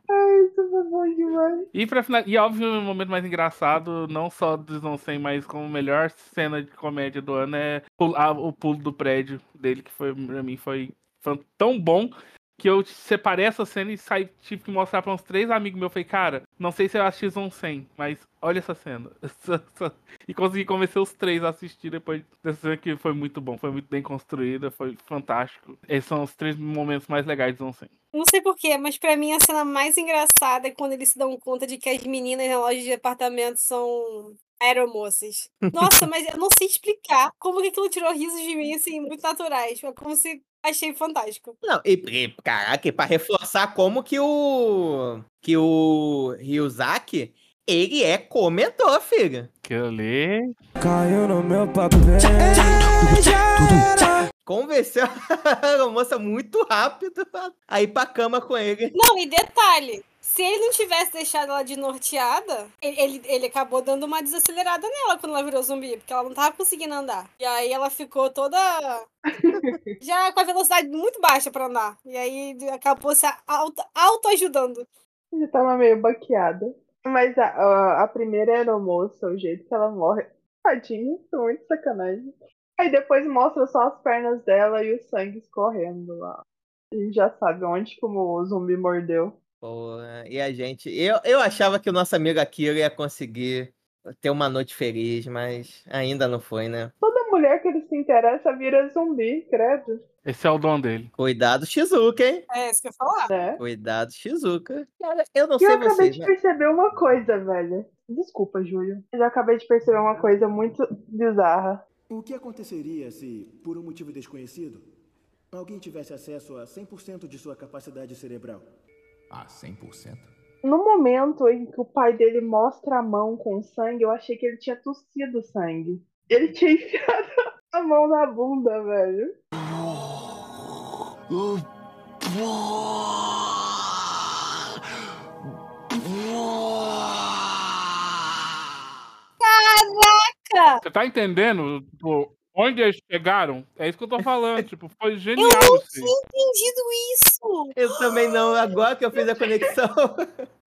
E pra final... E óbvio, o momento mais engraçado, não só do não sei, mas como melhor cena de comédia do ano é o pulo do prédio dele, que foi, pra mim, foi tão bom que eu separei essa cena e saí, tive que mostrar pra uns três amigos meus. Falei, cara, não sei se eu assisti Zone 100, mas olha essa cena. <laughs> e consegui convencer os três a assistir depois dessa cena que foi muito bom, foi muito bem construída, foi fantástico. Esses são os três momentos mais legais de Zone 100. Não sei porquê, mas pra mim a cena mais engraçada é quando eles se dão conta de que as meninas na loja de departamento são aeromoças. <laughs> Nossa, mas eu não sei explicar como que aquilo tirou risos de mim, assim, muito naturais. Foi como se achei fantástico. Não, e, e caraca, e pra reforçar como que o. que o Ryuzaki, ele é comedor, filho. Que eu li. Caiu no meu papo, vem. Convenceu <laughs> a moça muito rápido a ir pra cama com ele. Não, e detalhe. Se ele não tivesse deixado ela de norteada, ele, ele, ele acabou dando uma desacelerada nela quando ela virou zumbi, porque ela não tava conseguindo andar. E aí ela ficou toda. <laughs> já com a velocidade muito baixa pra andar. E aí acabou se auto- auto-ajudando. Já tava meio baqueada. Mas a, a, a primeira aeromoça, o jeito que ela morre, tadinha, foi muito sacanagem. Aí depois mostra só as pernas dela e o sangue escorrendo lá. A gente já sabe onde que o zumbi mordeu. Porra, e a gente. Eu, eu achava que o nosso amigo Akira ia conseguir ter uma noite feliz, mas ainda não foi, né? Toda mulher que ele se interessa vira zumbi, credo. Esse é o dom dele. Cuidado, Shizuka, hein? É isso que eu ia falar. Né? Cuidado, Shizuka. Cara, eu não E eu sei acabei vocês, de mas... perceber uma coisa, velho. Desculpa, Júlio. Eu já acabei de perceber uma coisa muito bizarra. O que aconteceria se, por um motivo desconhecido, alguém tivesse acesso a 100% de sua capacidade cerebral? Ah, 100%? No momento em que o pai dele mostra a mão com sangue, eu achei que ele tinha tossido sangue. Ele tinha <laughs> enfiado a mão na bunda, velho. Caraca! Você tá entendendo onde eles chegaram? É isso que eu tô falando. tipo, foi genial. Eu não tinha entendido isso! Eu também não, agora que eu fiz a conexão.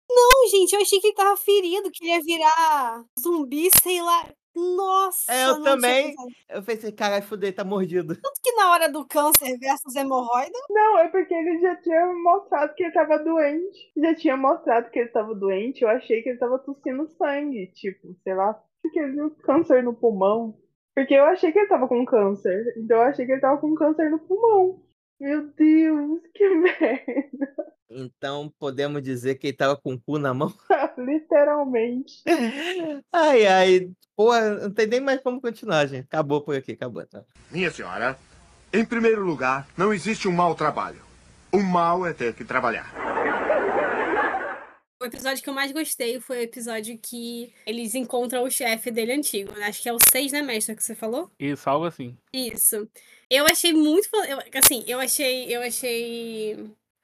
Não, gente, eu achei que ele tava ferido, que ele ia virar zumbi, sei lá. Nossa! É, eu também. Eu pensei, caralho, fudei, tá mordido. Tanto que na hora do câncer versus hemorroida, Não, é porque ele já tinha mostrado que ele tava doente. Já tinha mostrado que ele tava doente. Eu achei que ele tava tossindo sangue. Tipo, sei lá, porque ele viu câncer no pulmão. Porque eu achei que ele tava com câncer. Então eu achei que ele tava com câncer no pulmão. Meu Deus, que <laughs> merda. Então podemos dizer que ele tava com o cu na mão. <laughs> Literalmente. <laughs> Ai, ai. Porra, não tem nem mais como continuar, gente. Acabou por aqui, acabou. Tá? Minha senhora, em primeiro lugar, não existe um mau trabalho. O mal é ter que trabalhar. O episódio que eu mais gostei foi o episódio que eles encontram o chefe dele antigo. né? Acho que é o 6, né, mestre, que você falou? Isso, algo assim. Isso. Eu achei muito. eu- assim, eu achei. Eu achei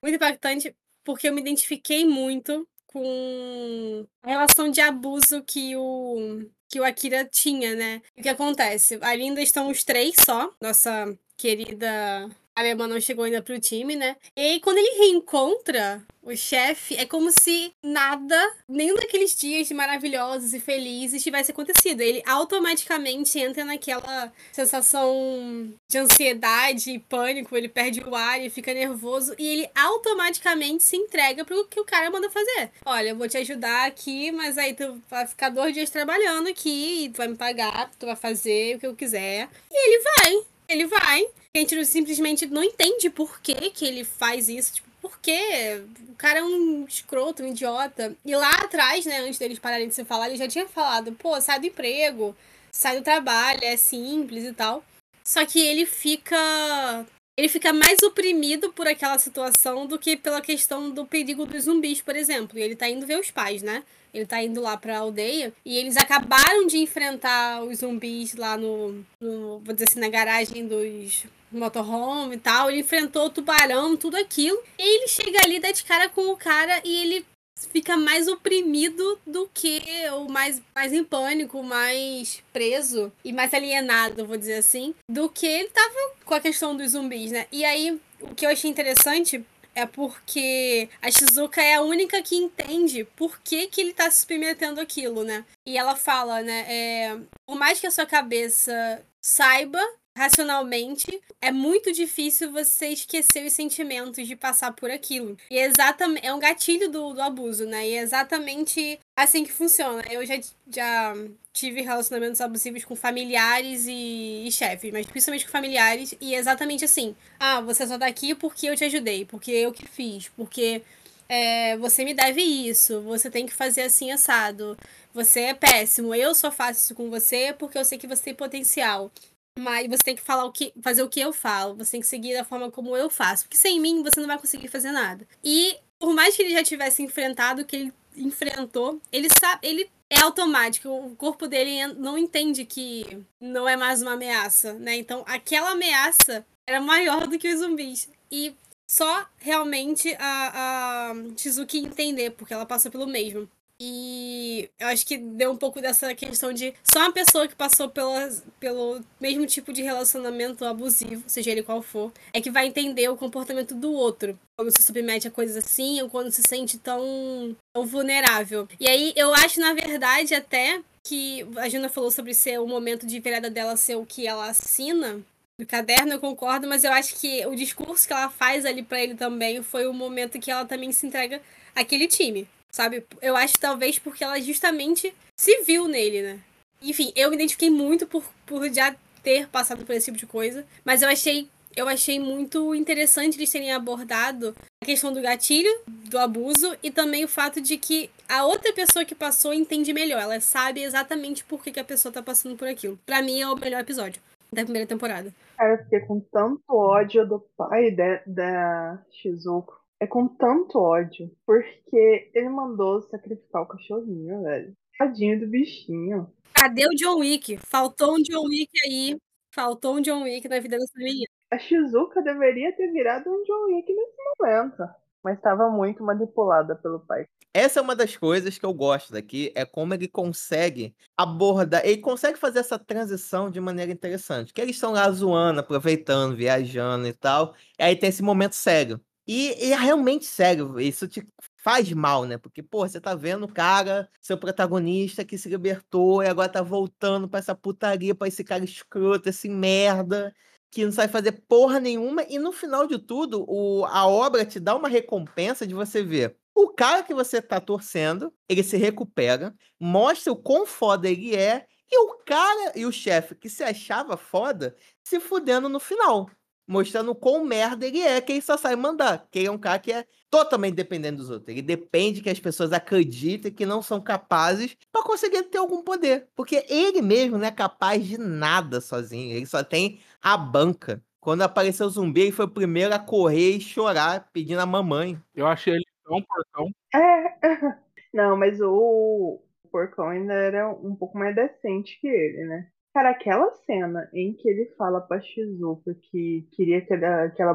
muito impactante porque eu me identifiquei muito com a relação de abuso que o. Que o Akira tinha, né? O que acontece? Ali ainda estão os três só. Nossa querida alemã não chegou ainda pro time, né? E aí, quando ele reencontra o chefe, é como se nada, nenhum daqueles dias maravilhosos e felizes tivesse acontecido. Ele automaticamente entra naquela sensação de ansiedade e pânico, ele perde o ar e fica nervoso e ele automaticamente se entrega pro que o cara manda fazer. Olha, eu vou te ajudar aqui, mas aí tu vai ficar dois dias trabalhando aqui e tu vai me pagar, tu vai fazer o que eu quiser. E ele vai, ele vai. A gente simplesmente não entende por que, que ele faz isso. Tipo, por quê? O cara é um escroto, um idiota. E lá atrás, né, antes deles pararem de se falar, ele já tinha falado, pô, sai do emprego, sai do trabalho, é simples e tal. Só que ele fica. Ele fica mais oprimido por aquela situação do que pela questão do perigo dos zumbis, por exemplo. E ele tá indo ver os pais, né? Ele tá indo lá pra aldeia e eles acabaram de enfrentar os zumbis lá no, no vou dizer assim, na garagem dos motorhome e tal. Ele enfrentou o tubarão, tudo aquilo. E ele chega ali, dá de cara com o cara e ele fica mais oprimido do que o mais, mais em pânico, mais preso e mais alienado, vou dizer assim, do que ele tava com a questão dos zumbis, né? E aí, o que eu achei interessante é porque a Shizuka é a única que entende por que, que ele tá se submetendo àquilo, né? E ela fala, né? É, por mais que a sua cabeça saiba racionalmente, é muito difícil você esquecer os sentimentos de passar por aquilo. E é exatamente é um gatilho do, do abuso, né? E é exatamente assim que funciona. Eu já, já tive relacionamentos abusivos com familiares e, e chefes, mas principalmente com familiares, e é exatamente assim. Ah, você só tá aqui porque eu te ajudei, porque eu que fiz, porque é, você me deve isso, você tem que fazer assim assado. Você é péssimo, eu só faço isso com você porque eu sei que você tem potencial. Mas você tem que falar o que, fazer o que eu falo, você tem que seguir da forma como eu faço. Porque sem mim você não vai conseguir fazer nada. E por mais que ele já tivesse enfrentado que ele enfrentou, ele sabe, ele é automático, o corpo dele não entende que não é mais uma ameaça, né? Então aquela ameaça era maior do que os zumbis. E só realmente a, a Shizuki entender, porque ela passou pelo mesmo. E eu acho que deu um pouco dessa questão de só uma pessoa que passou pelas, pelo mesmo tipo de relacionamento abusivo, seja ele qual for, é que vai entender o comportamento do outro. Quando se submete a coisas assim, ou quando se sente tão, tão vulnerável. E aí eu acho, na verdade, até que a Juna falou sobre ser o momento de virada dela ser o que ela assina no caderno, eu concordo, mas eu acho que o discurso que ela faz ali pra ele também foi o momento que ela também se entrega àquele time, sabe? Eu acho talvez porque ela justamente se viu nele, né? Enfim, eu me identifiquei muito por, por já ter passado por esse tipo de coisa, mas eu achei eu achei muito interessante eles terem abordado a questão do gatilho, do abuso e também o fato de que a outra pessoa que passou entende melhor, ela sabe exatamente por que, que a pessoa tá passando por aquilo. Pra mim é o melhor episódio da primeira temporada. Cara, eu fiquei com tanto ódio do pai da Shizuko. É com tanto ódio. Porque ele mandou sacrificar o cachorrinho, velho. Tadinho do bichinho. Cadê o John Wick? Faltou um John Wick aí. Faltou um John Wick na vida dessa menina. A Shizuka deveria ter virado um John Wick nesse momento. Mas estava muito manipulada pelo pai. Essa é uma das coisas que eu gosto daqui, é como ele consegue abordar, ele consegue fazer essa transição de maneira interessante. Que eles estão lá zoando, aproveitando, viajando e tal, e aí tem esse momento sério. E, e é realmente sério, isso te faz mal, né? Porque, pô, você tá vendo o cara, seu protagonista que se libertou e agora tá voltando pra essa putaria, pra esse cara escroto, esse merda, que não sabe fazer porra nenhuma. E no final de tudo, o, a obra te dá uma recompensa de você ver o cara que você tá torcendo, ele se recupera, mostra o quão foda ele é, e o cara e o chefe que se achava foda se fudendo no final mostrando quão merda ele é, que ele só sai mandar. Que ele é um cara que é totalmente dependente dos outros. Ele depende que as pessoas acreditem que não são capazes para conseguir ter algum poder. Porque ele mesmo não é capaz de nada sozinho. Ele só tem a banca. Quando apareceu o zumbi, ele foi o primeiro a correr e chorar, pedindo a mamãe. Eu achei ele tão porcão. É. <laughs> Não, mas o porcão ainda era um pouco mais decente que ele, né? Cara, aquela cena em que ele fala pra Shizuka que queria que ela, que ela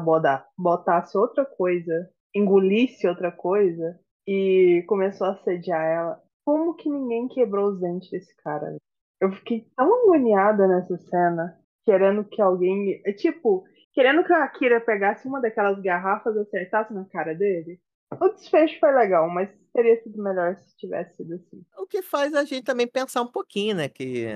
botasse outra coisa, engolisse outra coisa, e começou a assediar ela. Como que ninguém quebrou os dentes desse cara? Eu fiquei tão agoniada nessa cena, querendo que alguém. é Tipo, querendo que a Akira pegasse uma daquelas garrafas e acertasse na cara dele. O desfecho foi legal, mas teria sido melhor se tivesse sido assim. O que faz a gente também pensar um pouquinho, né? Que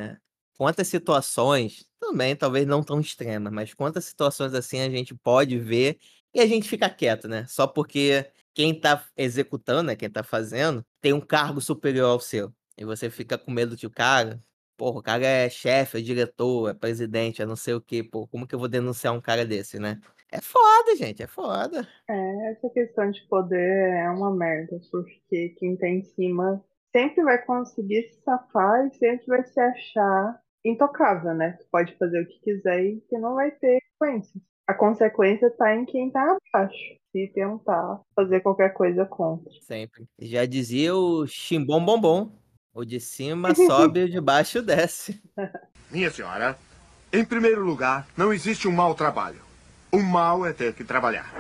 quantas situações, também talvez não tão extremas, mas quantas situações assim a gente pode ver e a gente fica quieto, né? Só porque quem tá executando, né? Quem tá fazendo, tem um cargo superior ao seu. E você fica com medo de o cara. Porra, o cara é chefe, é diretor, é presidente, é não sei o quê. Pô, como que eu vou denunciar um cara desse, né? É foda, gente, é foda. É, essa questão de poder é uma merda, porque quem tá em cima sempre vai conseguir se safar e sempre vai se achar intocável, né? Tu pode fazer o que quiser e que não vai ter consequências. A consequência tá em quem tá abaixo, se tentar fazer qualquer coisa contra. Sempre. Já dizia o chimbom bombom. O de cima <laughs> sobe e o de baixo desce. <laughs> Minha senhora, em primeiro lugar, não existe um mau trabalho. O mal é ter que trabalhar.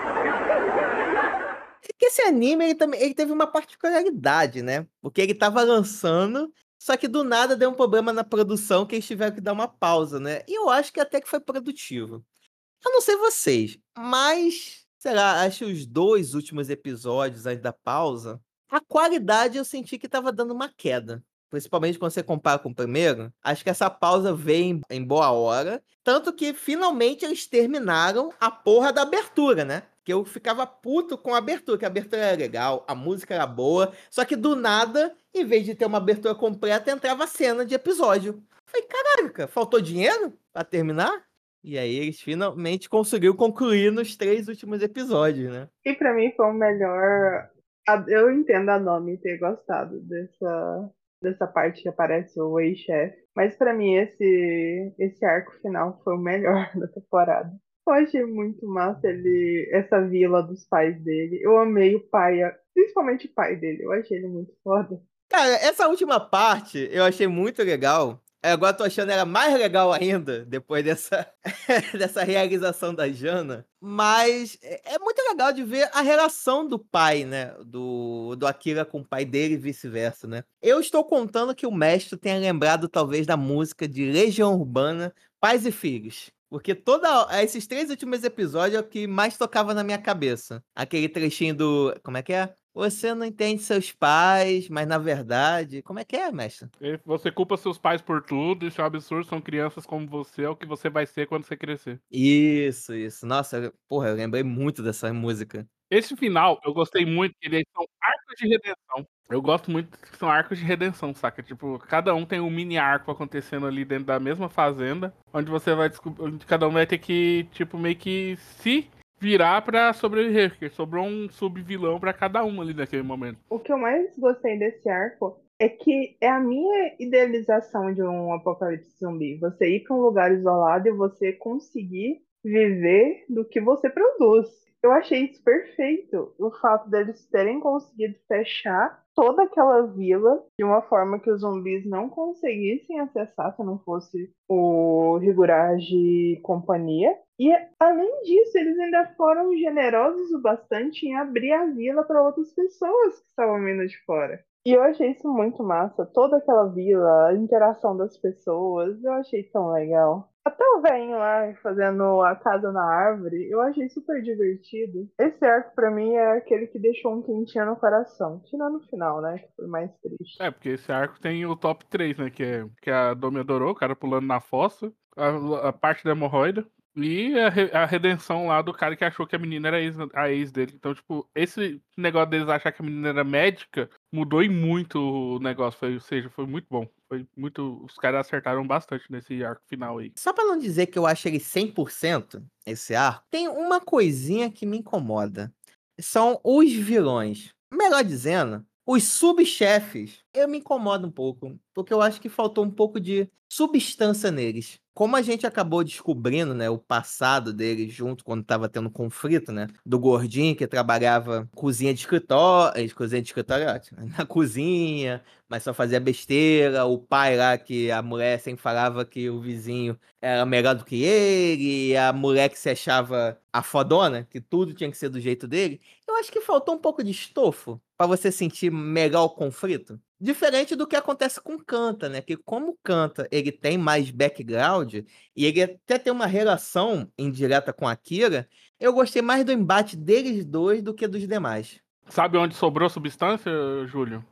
É que esse anime ele também ele teve uma particularidade, né? Porque ele tava lançando, só que do nada deu um problema na produção que eles tiveram que dar uma pausa, né? E eu acho que até que foi produtivo. Eu não sei vocês, mas, sei lá, acho os dois últimos episódios antes da pausa, a qualidade eu senti que tava dando uma queda. Principalmente quando você compara com o primeiro. Acho que essa pausa veio em boa hora. Tanto que finalmente eles terminaram a porra da abertura, né? Que eu ficava puto com a abertura, que a abertura era legal, a música era boa. Só que do nada, em vez de ter uma abertura completa, entrava cena de episódio. Falei, caraca, faltou dinheiro pra terminar? E aí eles finalmente conseguiram concluir nos três últimos episódios, né? E pra mim foi o melhor. Eu entendo a Nomi ter gostado dessa, dessa parte que aparece o ex-chefe. Mas pra mim esse, esse arco final foi o melhor <laughs> da temporada. Eu achei muito massa ele, essa vila dos pais dele. Eu amei o pai, principalmente o pai dele. Eu achei ele muito foda. Cara, essa última parte eu achei muito legal. É, Agora tô achando ela mais legal ainda, depois dessa, <laughs> dessa realização da Jana. Mas é é muito legal de ver a relação do pai, né? Do, do Akira com o pai dele e vice-versa, né? Eu estou contando que o mestre tenha lembrado, talvez, da música de Legião Urbana, Pais e Filhos. Porque toda, esses três últimos episódios é o que mais tocava na minha cabeça. Aquele trechinho do. Como é que é? Você não entende seus pais, mas na verdade. Como é que é, mestre? Você culpa seus pais por tudo, isso é um absurdo, são crianças como você, é o que você vai ser quando você crescer. Isso, isso. Nossa, eu- porra, eu lembrei muito dessa música. Esse final, eu gostei muito, eles são arcos de redenção. Eu gosto muito que são arcos de redenção, saca? Tipo, cada um tem um mini arco acontecendo ali dentro da mesma fazenda, onde você vai descobrir, cada um vai ter que, tipo, meio que se virar pra sobreviver, porque sobrou um subvilão pra cada um ali naquele momento. O que eu mais gostei desse arco é que é a minha idealização de um apocalipse zumbi. Você ir para um lugar isolado e você conseguir viver do que você produz. Eu achei isso perfeito. O fato deles terem conseguido fechar toda aquela vila de uma forma que os zumbis não conseguissem acessar se não fosse o Higurashi e companhia. E além disso, eles ainda foram generosos o bastante em abrir a vila para outras pessoas que estavam vindo de fora. E eu achei isso muito massa. Toda aquela vila, a interação das pessoas, eu achei tão legal. Até o velho lá fazendo a casa na árvore, eu achei super divertido. Esse arco pra mim é aquele que deixou um quentinho no coração. Tirando no final, né? Que foi mais triste. É, porque esse arco tem o top 3, né? Que é, que é a Domi adorou, o cara pulando na fossa, a, a parte da hemorroida. E a, re- a redenção lá do cara que achou que a menina era ex, a ex dele. Então, tipo, esse negócio deles achar que a menina era médica mudou em muito o negócio. Foi, ou seja, foi muito bom. Foi muito. Os caras acertaram bastante nesse arco final aí. Só pra não dizer que eu acho ele 100%, esse arco, tem uma coisinha que me incomoda. São os vilões. Melhor dizendo, os subchefes. Eu me incomodo um pouco, porque eu acho que faltou um pouco de substância neles. Como a gente acabou descobrindo, né, o passado deles junto quando tava tendo conflito, né, do gordinho que trabalhava cozinha de escritório, eh, cozinha de escritório, é <laughs> na cozinha, mas só fazia besteira, o pai lá que a mulher sempre falava que o vizinho era melhor do que ele, a mulher que se achava a fodona, que tudo tinha que ser do jeito dele. Eu acho que faltou um pouco de estofo pra você sentir melhor o conflito. Diferente do que acontece com Kanta, né? Que como Kanta ele tem mais background e ele até tem uma relação indireta com a Kira, eu gostei mais do embate deles dois do que dos demais. Sabe onde sobrou substância, Júlio?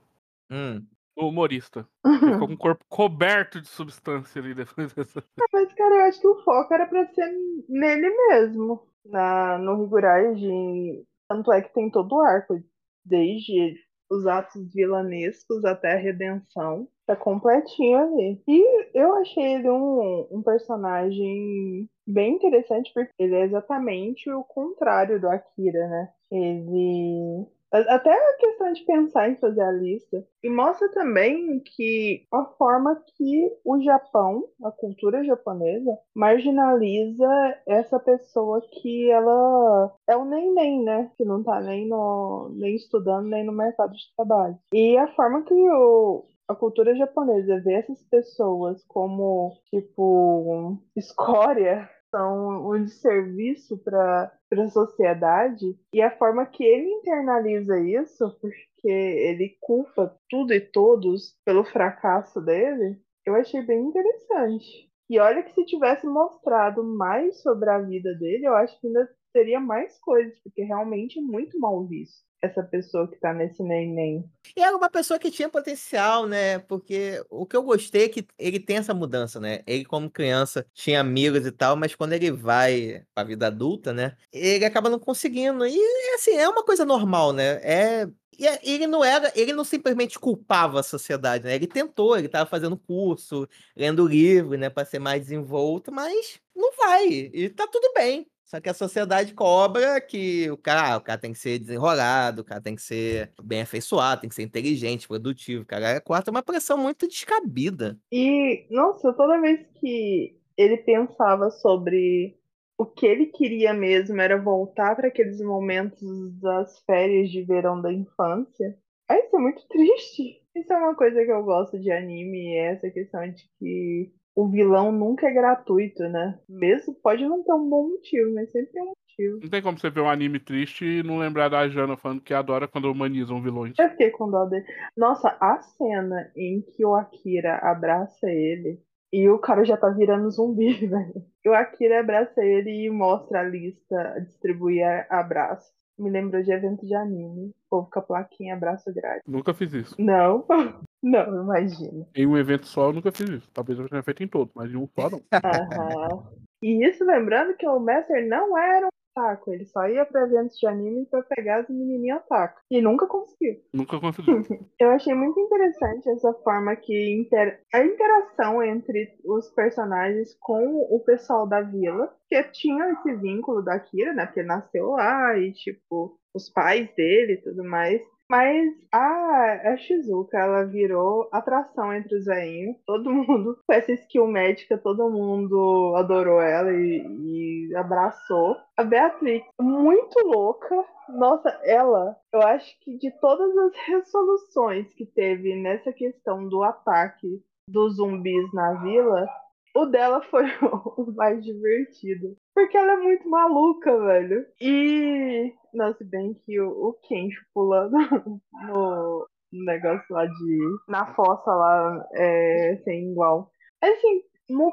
Hum. O humorista. Ele ficou com o <laughs> corpo coberto de substância ali depois dessa. Mas, cara, eu acho que o foco era pra ser nele mesmo. Na, no Higurashi. Tanto é que tem todo o arco. Desde os atos vilanescos até a redenção. Tá completinho ali. E eu achei ele um, um personagem bem interessante, porque ele é exatamente o contrário do Akira, né? Ele. Até a questão de pensar em fazer a lista. E mostra também que a forma que o Japão, a cultura japonesa, marginaliza essa pessoa que ela é o nem-nem, né? Que não tá nem, no, nem estudando, nem no mercado de trabalho. E a forma que o, a cultura japonesa vê essas pessoas como, tipo, <laughs> escória, são um desserviço para a sociedade, e a forma que ele internaliza isso, porque ele culpa tudo e todos pelo fracasso dele, eu achei bem interessante. E olha que se tivesse mostrado mais sobre a vida dele, eu acho que ainda teria mais coisas, porque realmente é muito mal visto essa pessoa que tá nesse neném. E era uma pessoa que tinha potencial, né? Porque o que eu gostei é que ele tem essa mudança, né? Ele, como criança, tinha amigos e tal, mas quando ele vai pra vida adulta, né? Ele acaba não conseguindo. E, assim, é uma coisa normal, né? É. E é- ele não era, ele não simplesmente culpava a sociedade, né? Ele tentou, ele tava fazendo curso, lendo livro, né, Pra ser mais desenvolto, mas não vai. E tá tudo bem. Só que a sociedade cobra que o cara, ah, o cara tem que ser desenrolado, o cara tem que ser bem afeiçoado, tem que ser inteligente, produtivo. Cara, é é uma pressão muito descabida. E, nossa, toda vez que ele pensava sobre o que ele queria mesmo era voltar para aqueles momentos das férias de verão da infância, aí isso é muito <laughs> triste. Isso é uma coisa que eu gosto de anime, essa questão de que o vilão nunca é gratuito, né? Mesmo pode não ter um bom motivo, mas sempre tem um motivo. Não tem como você ver um anime triste e não lembrar da Jana falando que adora quando humanizam vilões. Eu fiquei com dó dele. Nossa, a cena em que o Akira abraça ele e o cara já tá virando zumbi, <laughs> velho. E o Akira abraça ele e mostra a lista, distribuir a- abraços. Me lembrou de evento de anime. O povo com a plaquinha abraço grátis. Nunca fiz isso. Não, <laughs> não, imagina. Em um evento só eu nunca fiz isso. Talvez eu tenha feito em todo, mas em um só não. <laughs> Aham. E isso lembrando que o Master não era um otaku, ele só ia pra eventos de anime pra pegar as menininhas otaku. E nunca conseguiu. Nunca consegui. <laughs> Eu achei muito interessante essa forma que inter... a interação entre os personagens com o pessoal da vila, que tinha esse vínculo da Kira, né? Porque ele nasceu lá e, tipo, os pais dele e tudo mais. Mas a, a Shizuka, ela virou atração entre os velhinhos. <laughs> Todo mundo, com essa skill médica, todo mundo adorou ela e, e abraçou. A Beatrix, muito louca. Nossa, ela, eu acho que de todas as <laughs> resoluções que teve nessa questão do ataque dos zumbis na vila, o dela foi <laughs> o mais divertido. Porque ela é muito maluca, velho. E. Nossa, bem que o, o Kencho pulando <laughs> no negócio lá de. Na fossa lá é sem igual. Assim,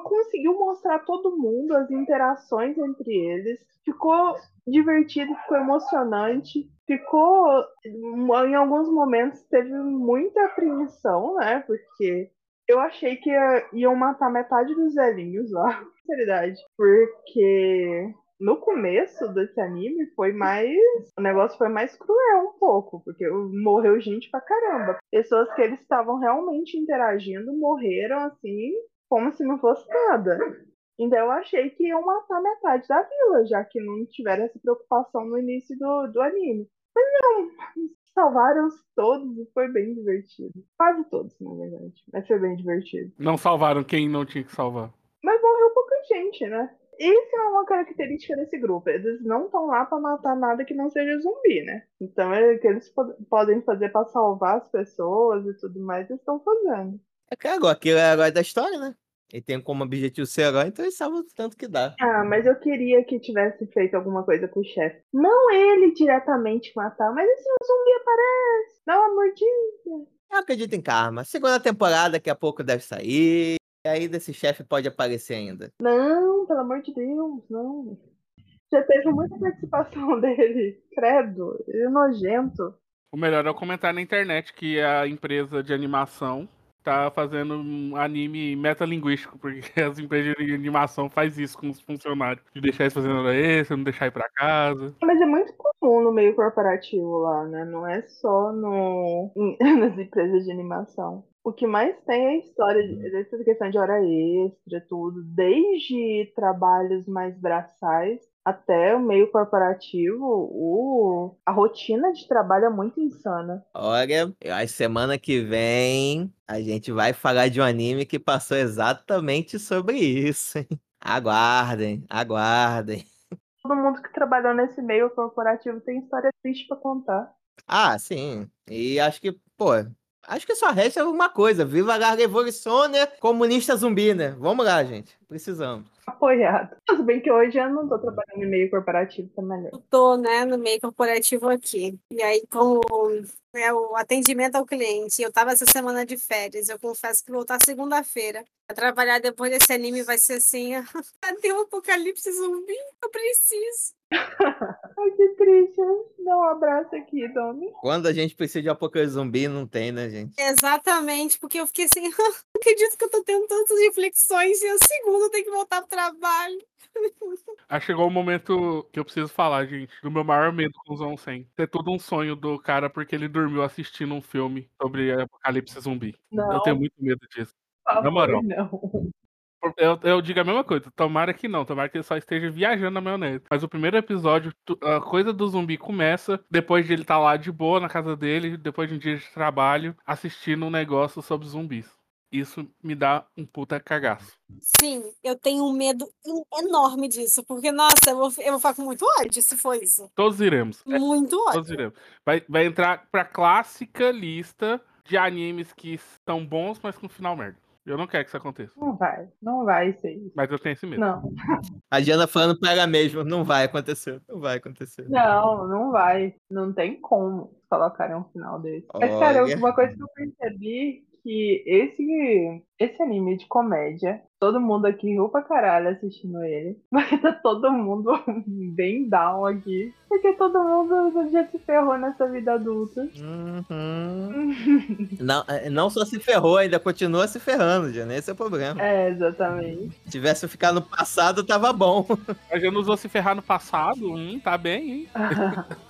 conseguiu mostrar todo mundo as interações entre eles. Ficou divertido, ficou emocionante. Ficou. Em alguns momentos teve muita apreensão, né? Porque eu achei que ia- iam matar metade dos velhinhos lá. <laughs> Sinceridade. Porque no começo desse anime foi mais. O negócio foi mais cruel um pouco. Porque morreu gente pra caramba. Pessoas que eles estavam realmente interagindo morreram assim, como se não fosse nada. Então eu achei que iam matar metade da vila, já que não tiveram essa preocupação no início do, do anime. Mas não, salvaram todos e foi bem divertido. Quase todos, na verdade. Mas foi bem divertido. Não salvaram quem não tinha que salvar. Mas morreu pouca gente, né? Isso é uma característica desse grupo. Eles não estão lá pra matar nada que não seja zumbi, né? Então é o que eles pod- podem fazer pra salvar as pessoas e tudo mais, eles estão fazendo. É que agora, aquilo é da história, né? Ele tem como objetivo ser herói, então ele salva o tanto que dá. Ah, mas eu queria que tivesse feito alguma coisa com o chefe. Não ele diretamente matar, mas esse zumbi aparece, dá uma mordida. Eu acredito em karma. Segunda temporada, daqui a pouco deve sair. E aí desse chefe pode aparecer ainda. Não, pelo amor de Deus, não. Já teve muita participação <laughs> dele. Credo, ele é nojento. O melhor é eu comentar na internet que a empresa de animação tá fazendo um anime metalinguístico, porque <laughs> as empresas de animação faz isso com os funcionários. De deixar eles fazendo hora extra, não deixar ir pra casa. Mas é muito comum no meio corporativo lá, né? Não é só no... <laughs> nas empresas de animação. O que mais tem é a história de- dessa questão de hora extra, tudo, desde trabalhos mais braçais até o meio corporativo, o... a rotina de trabalho é muito insana. Olha, que semana que vem a gente vai falar de um anime que passou exatamente sobre isso, hein? Aguardem, aguardem. Todo mundo que trabalhou nesse meio corporativo tem história triste pra contar. Ah, sim. E acho que, pô, acho que só resta uma coisa. Viva a larga evolução, né? Comunista zumbi, né? Vamos lá, gente. Precisamos. Apoiado. Tudo bem que hoje eu não tô trabalhando em meio corporativo, tá melhor. Eu tô, né, no meio corporativo aqui. E aí, como é o atendimento ao cliente, eu tava essa semana de férias. Eu confesso que voltar segunda-feira a trabalhar depois desse anime vai ser assim. <laughs> Cadê o apocalipse zumbi? Eu preciso. <laughs> Ai, que triste. Dá um abraço aqui, Domi. Quando a gente precisa de apocalipse zumbi, não tem, né, gente? Exatamente, porque eu fiquei assim, <laughs> não acredito que eu tô tendo tantas reflexões e a segunda eu tenho que voltar pro trabalho. Aí chegou o momento que eu preciso falar, gente, do meu maior medo com os Onsen. Ter tudo um sonho do cara porque ele dormiu assistindo um filme sobre apocalipse zumbi. Não, Eu tenho muito medo disso. por Na moral. não. Eu, eu digo a mesma coisa, tomara que não, tomara que ele só esteja viajando na maionese. Mas o primeiro episódio, a coisa do zumbi começa depois de ele estar lá de boa na casa dele, depois de um dia de trabalho, assistindo um negócio sobre zumbis. Isso me dá um puta cagaço. Sim, eu tenho um medo en- enorme disso, porque, nossa, eu vou, eu vou ficar com muito ódio se for isso. Todos iremos. É, Muito todos ódio. iremos. Vai, vai entrar pra clássica lista de animes que são bons, mas com final merda. Eu não quero que isso aconteça. Não vai, não vai ser isso. Mas eu tenho esse medo. Não, A Diana falando pra ela mesma, não vai acontecer, não vai acontecer. não, não vai. Não tem como colocarem um final desse. Mas, cara, uma coisa que eu percebi que esse, esse anime de comédia, todo mundo aqui riu pra caralho assistindo ele. <laughs> Mas tá todo mundo <laughs> bem down aqui. Porque todo mundo já se ferrou nessa vida adulta. Uhum. <laughs> Não, é, não só se ferrou, ainda continua se ferrando, Diana. Esse é o problema. É, exatamente. Se tivesse ficado no passado, tava bom. Mas já não usou se ferrar no passado? Hum, tá bem, hein?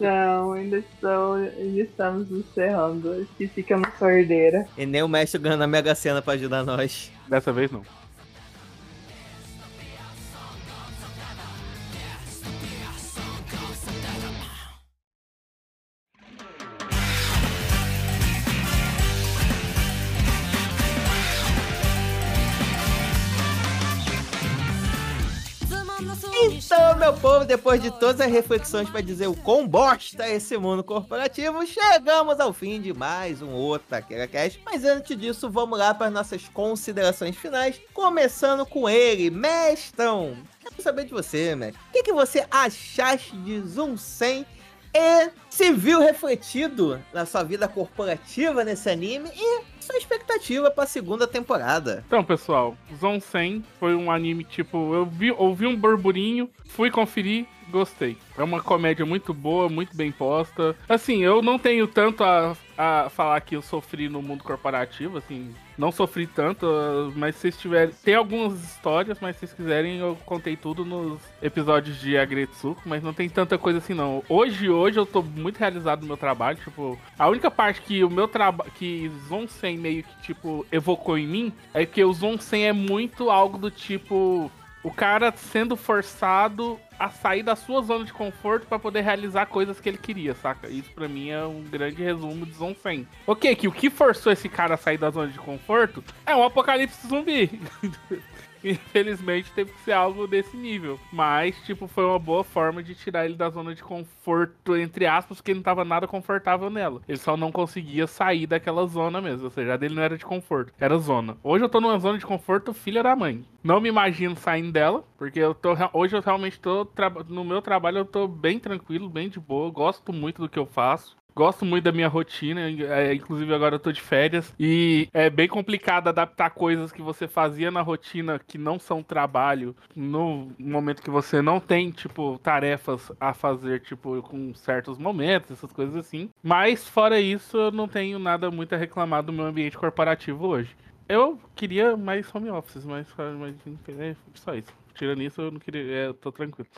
Não, ainda, estou, ainda estamos nos ferrando. Esqueci que eu não sou herdeira. E nem o mestre ganhando a Mega Sena pra ajudar nós. Dessa vez não. Então, meu povo, depois de todas as reflexões pra dizer o quão bosta é esse mundo corporativo, chegamos ao fim de mais um outro Taquera Cast. Mas antes disso, vamos lá para nossas considerações finais, começando com ele, Mestão. Quero saber de você, mestre. O que, que você achaste de Zoom 100 e se viu refletido na sua vida corporativa nesse anime e sua expectativa pra segunda temporada? Então, pessoal, Zon 100 foi um anime tipo, eu vi, ouvi um burburinho, fui conferir, gostei. É uma comédia muito boa, muito bem posta. Assim, eu não tenho tanto a, a falar que eu sofri no mundo corporativo, assim, não sofri tanto, uh, mas se vocês tiverem. Tem algumas histórias, mas se vocês quiserem, eu contei tudo nos episódios de Agretsuko, mas não tem tanta coisa assim não. Hoje, hoje eu tô muito realizado no meu trabalho, tipo, a única parte que o meu trabalho que Zon 100 meio que tipo evocou em mim é que o Zon 100 é muito algo do tipo o cara sendo forçado a sair da sua zona de conforto para poder realizar coisas que ele queria, saca? Isso para mim é um grande resumo de Zon 100. Ok, que o que forçou esse cara a sair da zona de conforto é um apocalipse zumbi. <laughs> Infelizmente teve que ser algo desse nível. Mas, tipo, foi uma boa forma de tirar ele da zona de conforto, entre aspas, porque ele não tava nada confortável nela. Ele só não conseguia sair daquela zona mesmo. Ou seja, a dele não era de conforto, era zona. Hoje eu tô numa zona de conforto filha da mãe. Não me imagino saindo dela, porque eu tô. Hoje eu realmente tô. No meu trabalho eu tô bem tranquilo, bem de boa. Gosto muito do que eu faço. Gosto muito da minha rotina, é, inclusive agora eu tô de férias. E é bem complicado adaptar coisas que você fazia na rotina que não são trabalho, no momento que você não tem, tipo, tarefas a fazer, tipo, com certos momentos, essas coisas assim. Mas, fora isso, eu não tenho nada muito a reclamar do meu ambiente corporativo hoje. Eu queria mais home office, mas, mas é só isso. Tirando isso, eu não queria. É, eu tô tranquilo.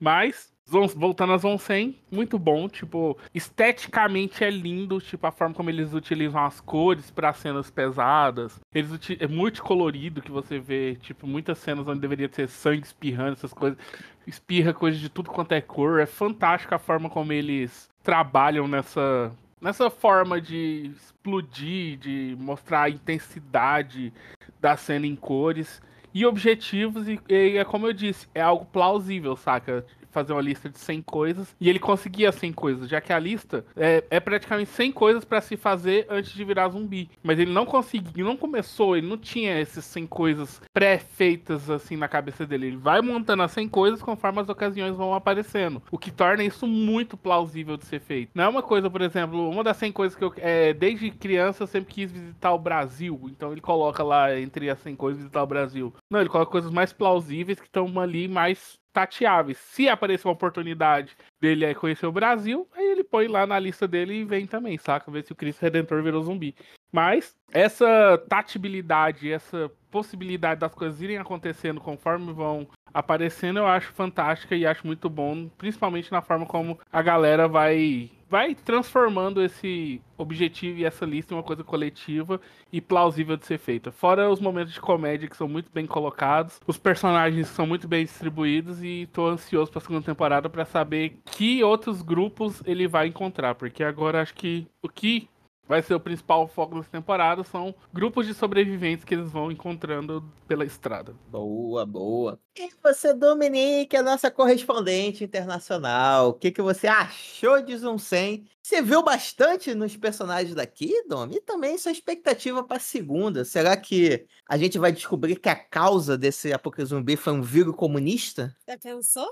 Mas, voltando a Zon 100, muito bom, tipo, esteticamente é lindo, tipo, a forma como eles utilizam as cores para cenas pesadas. Eles é multicolorido que você vê, tipo, muitas cenas onde deveria ter sangue espirrando, essas coisas. Espirra coisas de tudo quanto é cor. É fantástica a forma como eles trabalham nessa nessa forma de explodir, de mostrar a intensidade da cena em cores e objetivos, e, e, é como eu disse, é algo plausível, saca? Fazer uma lista de 100 coisas e ele conseguia 100 coisas, já que a lista é, é praticamente 100 coisas para se fazer antes de virar zumbi. Mas ele não conseguiu, não começou, ele não tinha esses 100 coisas pré-feitas assim na cabeça dele. Ele vai montando as 100 coisas conforme as ocasiões vão aparecendo, o que torna isso muito plausível de ser feito. Não é uma coisa, por exemplo, uma das 100 coisas que eu, é, desde criança eu sempre quis visitar o Brasil, então ele coloca lá entre as 100 coisas visitar o Brasil. Não, ele coloca coisas mais plausíveis que estão ali mais tateáveis. Se aparecer uma oportunidade dele é conhecer o Brasil, aí ele põe lá na lista dele e vem também, saca? Ver se o Cristo Redentor virou zumbi. Mas essa tatibilidade, essa possibilidade das coisas irem acontecendo conforme vão aparecendo, eu acho fantástica e acho muito bom, principalmente na forma como a galera vai vai transformando esse objetivo e essa lista em uma coisa coletiva e plausível de ser feita. Fora os momentos de comédia que são muito bem colocados, os personagens são muito bem distribuídos e tô ansioso para a segunda temporada para saber que outros grupos ele vai encontrar, porque agora acho que o que vai ser o principal foco dessa temporada são grupos de sobreviventes que eles vão encontrando pela estrada. Boa, boa. E você, Dominique, a nossa correspondente internacional, o que, que você achou de Zoom 100? Você viu bastante nos personagens daqui, Dom? E também sua expectativa para a segunda? Será que a gente vai descobrir que a causa desse apocalipse zumbi foi um vírus comunista? Já pensou?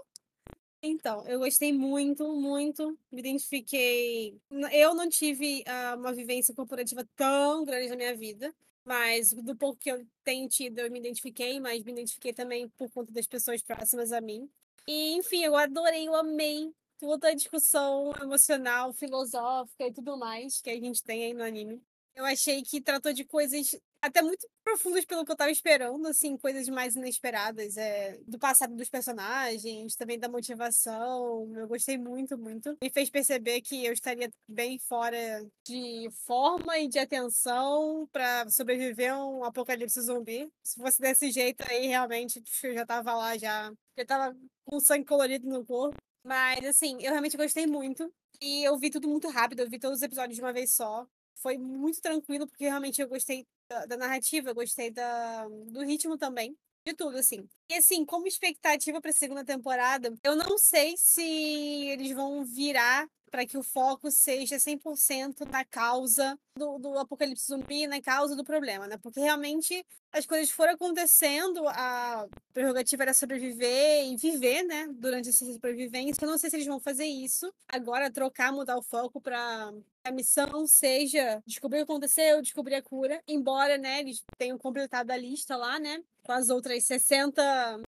Então, eu gostei muito, muito. Me identifiquei. Eu não tive uh, uma vivência corporativa tão grande na minha vida, mas do pouco que eu tenho tido, eu me identifiquei, mas me identifiquei também por conta das pessoas próximas a mim. E, enfim, eu adorei, eu amei toda a discussão emocional, filosófica e tudo mais que a gente tem aí no anime. Eu achei que tratou de coisas até muito profundas pelo que eu tava esperando, assim, coisas mais inesperadas, é, do passado dos personagens, também da motivação. Eu gostei muito, muito. Me fez perceber que eu estaria bem fora de forma e de atenção para sobreviver a um apocalipse zumbi. Se fosse desse jeito aí, realmente, eu já tava lá, já, já tava com sangue colorido no corpo. Mas, assim, eu realmente gostei muito. E eu vi tudo muito rápido, eu vi todos os episódios de uma vez só foi muito tranquilo, porque realmente eu gostei da, da narrativa, eu gostei da, do ritmo também. De tudo, assim. E assim, como expectativa pra segunda temporada, eu não sei se eles vão virar para que o foco seja 100% na causa do, do apocalipse zumbi, na causa do problema, né? Porque realmente as coisas foram acontecendo, a prerrogativa era sobreviver e viver, né? Durante essa sobrevivência. Eu não sei se eles vão fazer isso agora, trocar, mudar o foco para a missão seja descobrir o que aconteceu, descobrir a cura, embora, né, eles tenham completado a lista lá, né, com as outras 60,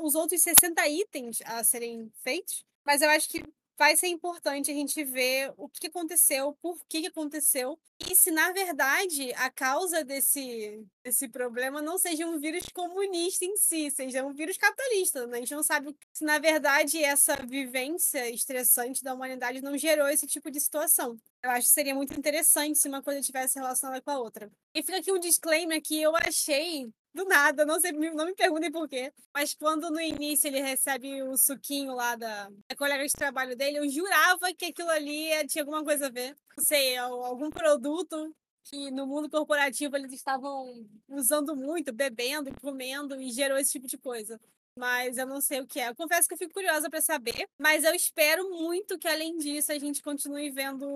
os outros 60 itens a serem feitos. Mas eu acho que vai ser importante a gente ver o que aconteceu, por que aconteceu, e se na verdade a causa desse, desse problema não seja um vírus comunista em si, seja um vírus capitalista. Né? A gente não sabe se na verdade essa vivência estressante da humanidade não gerou esse tipo de situação. Eu acho que seria muito interessante se uma coisa tivesse relacionada com a outra. E fica aqui um disclaimer que eu achei do nada, não sei, não me perguntem por quê. Mas quando no início ele recebe o suquinho lá da, da colega de trabalho dele, eu jurava que aquilo ali tinha alguma coisa a ver. Não sei, algum produto que no mundo corporativo eles estavam usando muito, bebendo, comendo e gerou esse tipo de coisa. Mas eu não sei o que é. Eu confesso que eu fico curiosa para saber, mas eu espero muito que além disso a gente continue vendo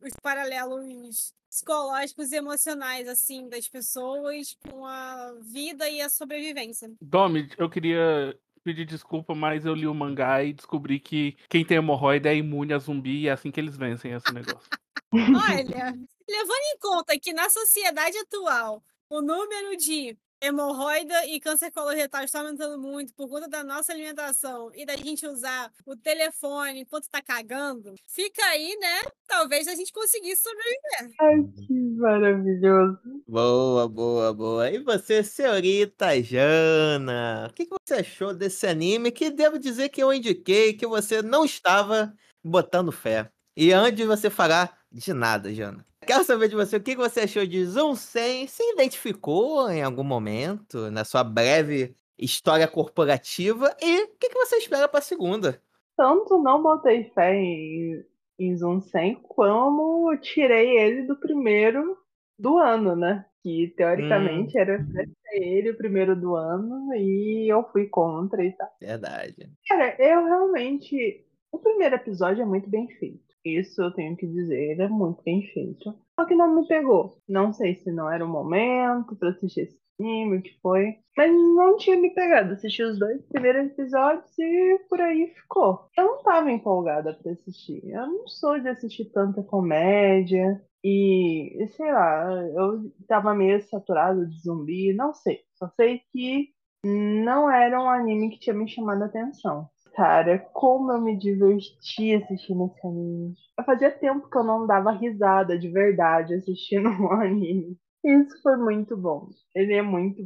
os paralelos psicológicos e emocionais, assim, das pessoas com a vida e a sobrevivência. Domi, eu queria pedir desculpa, mas eu li o mangá e descobri que quem tem hemorroida é imune a zumbi e é assim que eles vencem esse negócio. <laughs> Olha, levando em conta que na sociedade atual o número de hemorroida e câncer coloretal está aumentando muito por conta da nossa alimentação e da gente usar o telefone enquanto está cagando, fica aí, né? Talvez a gente conseguisse sobreviver. Ai, que maravilhoso. Boa, boa, boa. E você, senhorita Jana, o que, que você achou desse anime que devo dizer que eu indiquei que você não estava botando fé? E antes de você falar de nada, Jana. Quero saber de você o que você achou de Zoom 100. Se identificou em algum momento na sua breve história corporativa e o que você espera para a segunda? Tanto não botei fé em, em Zoom 100 como tirei ele do primeiro do ano, né? Que teoricamente Hum. era ele o primeiro do ano e eu fui contra e tal. Verdade. Cara, eu realmente. O primeiro episódio é muito bem feito. Isso eu tenho que dizer, é muito bem feito. Só que não me pegou. Não sei se não era o momento pra assistir esse anime, o que foi. Mas não tinha me pegado. Assisti os dois primeiros episódios e por aí ficou. Eu não tava empolgada pra assistir. Eu não sou de assistir tanta comédia. E, sei lá, eu tava meio saturado de zumbi, não sei. Só sei que não era um anime que tinha me chamado a atenção. Cara, como eu me diverti assistindo esse anime. Fazia tempo que eu não dava risada de verdade assistindo <laughs> um anime. Isso foi muito bom. Ele é muito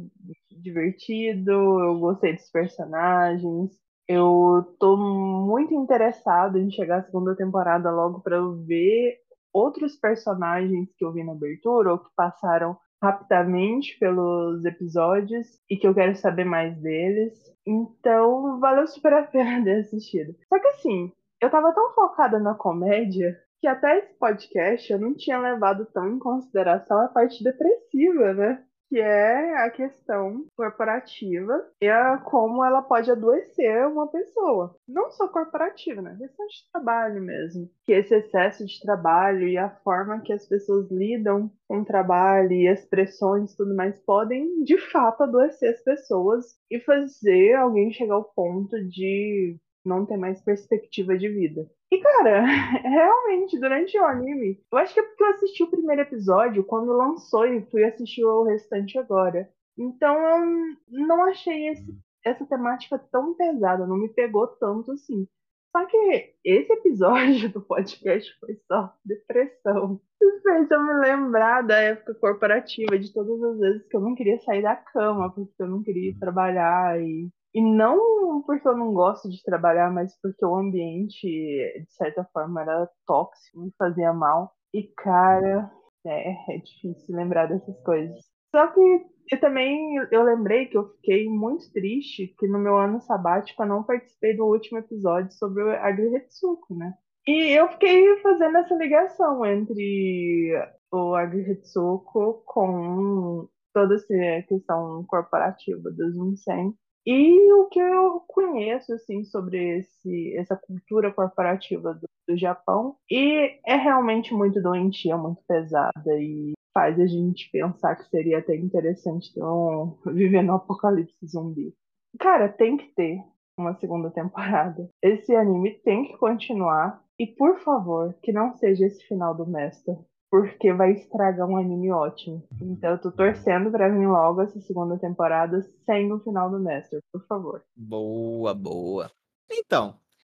divertido, eu gostei dos personagens. Eu tô muito interessado em chegar à segunda temporada logo eu ver outros personagens que eu vi na abertura ou que passaram rapidamente pelos episódios e que eu quero saber mais deles. Então, valeu super a <laughs> pena ter assistido. Só que assim, eu tava tão focada na comédia que até esse podcast eu não tinha levado tão em consideração a parte depressiva, né? Que é a questão corporativa e a como ela pode adoecer uma pessoa. Não só corporativa, né? Questão de trabalho mesmo. Que esse excesso de trabalho e a forma que as pessoas lidam com o trabalho e as pressões e tudo mais podem, de fato, adoecer as pessoas e fazer alguém chegar ao ponto de não ter mais perspectiva de vida. E, cara, <laughs> realmente, durante o anime, eu acho que é porque eu assisti o primeiro episódio quando lançou e fui assistir o restante agora. Então eu não achei esse- essa temática tão pesada, não me pegou tanto assim. Só que esse episódio <laughs> do podcast foi só depressão. Isso fez eu me lembrar da época corporativa, de todas as vezes que eu não queria sair da cama, porque eu não queria ir trabalhar e e não porque eu não gosto de trabalhar, mas porque o ambiente, de certa forma, era tóxico, me fazia mal. E, cara, é, é difícil lembrar dessas coisas. Só que eu também eu lembrei que eu fiquei muito triste que no meu ano sabático eu não participei do último episódio sobre o Agrihetsuko, né? E eu fiquei fazendo essa ligação entre o Agrihetsuko com toda essa questão corporativa do Zoom 100 e o que eu conheço assim sobre esse, essa cultura corporativa do do Japão. E é realmente muito doentia, muito pesada e faz a gente pensar que seria até interessante ter um... <laughs> viver no apocalipse zumbi. Cara, tem que ter uma segunda temporada. Esse anime tem que continuar. E por favor, que não seja esse final do Master. Porque vai estragar um anime ótimo. Então eu tô torcendo pra vir logo essa segunda temporada sem o final do Master, por favor. Boa, boa. Então,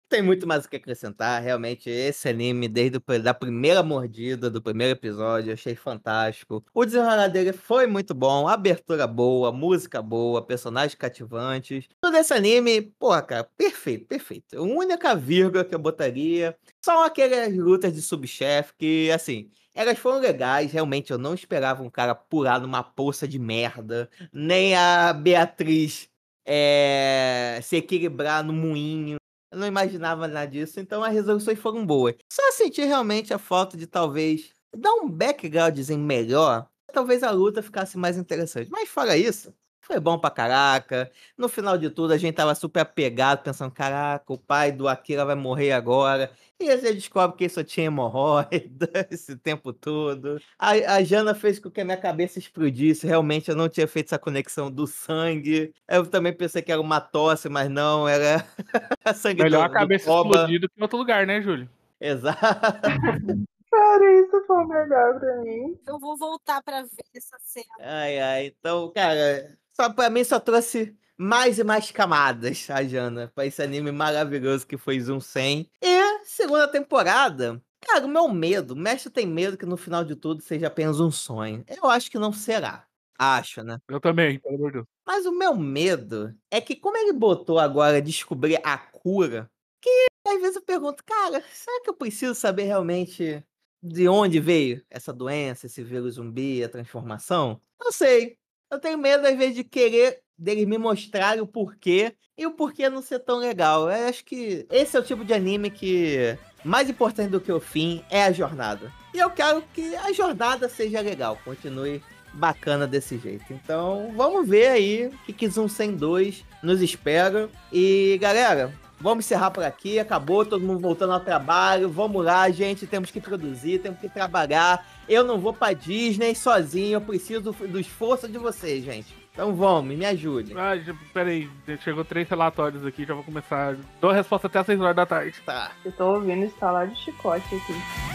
tem muito mais o que acrescentar. Realmente, esse anime, desde a da primeira mordida, do primeiro episódio, eu achei fantástico. O desenrolar dele foi muito bom, abertura boa, música boa, personagens cativantes. Todo esse anime, porra, cara, perfeito, perfeito. A única vírgula que eu botaria são aquelas lutas de subchefe que, assim, elas foram legais, realmente eu não esperava um cara pular numa poça de merda, nem a Beatriz é, se equilibrar no moinho. Eu não imaginava nada disso, então as resoluções foram boas. Só senti realmente a falta de talvez dar um backgroundzinho melhor, talvez a luta ficasse mais interessante. Mas fora isso, foi bom pra caraca. No final de tudo, a gente tava super apegado, pensando: caraca, o pai do Akira vai morrer agora. E aí você descobre que ele só tinha hemorroida <laughs> esse tempo todo. A, a Jana fez com que a minha cabeça explodisse. Realmente eu não tinha feito essa conexão do sangue. Eu também pensei que era uma tosse, mas não, era <laughs> sangue Melhor do, a cabeça do que em outro lugar, né, Júlio? Exato. <laughs> Cara, isso foi o melhor pra mim. Eu vou voltar pra ver essa cena. Ai, ai. Então, cara, só pra mim só trouxe mais e mais camadas, a Jana, pra esse anime maravilhoso que foi Zoom 100. E segunda temporada, cara, o meu medo, o mestre tem medo que no final de tudo seja apenas um sonho. Eu acho que não será. Acho, né? Eu também, pelo amor de Deus. Mas o meu medo é que, como ele botou agora descobrir a cura, que às vezes eu pergunto, cara, será que eu preciso saber realmente de onde veio essa doença, esse vírus zumbi, a transformação? Não sei. Eu tenho medo, às vezes, de querer deles me mostrarem o porquê e o porquê não ser tão legal. Eu acho que esse é o tipo de anime que, mais importante do que o fim, é a jornada. E eu quero que a jornada seja legal, continue bacana desse jeito. Então, vamos ver aí o que Zoom 102 nos espera. E, galera, vamos encerrar por aqui. Acabou, todo mundo voltando ao trabalho. Vamos lá, gente. Temos que produzir, temos que trabalhar. Eu não vou pra Disney sozinho. Eu preciso do, do esforço de vocês, gente. Então vamos, me ajudem. Ah, peraí, chegou três relatórios aqui, já vou começar. Dou a resposta até às 6 horas da tarde. Tá. Eu tô ouvindo estalar de chicote aqui.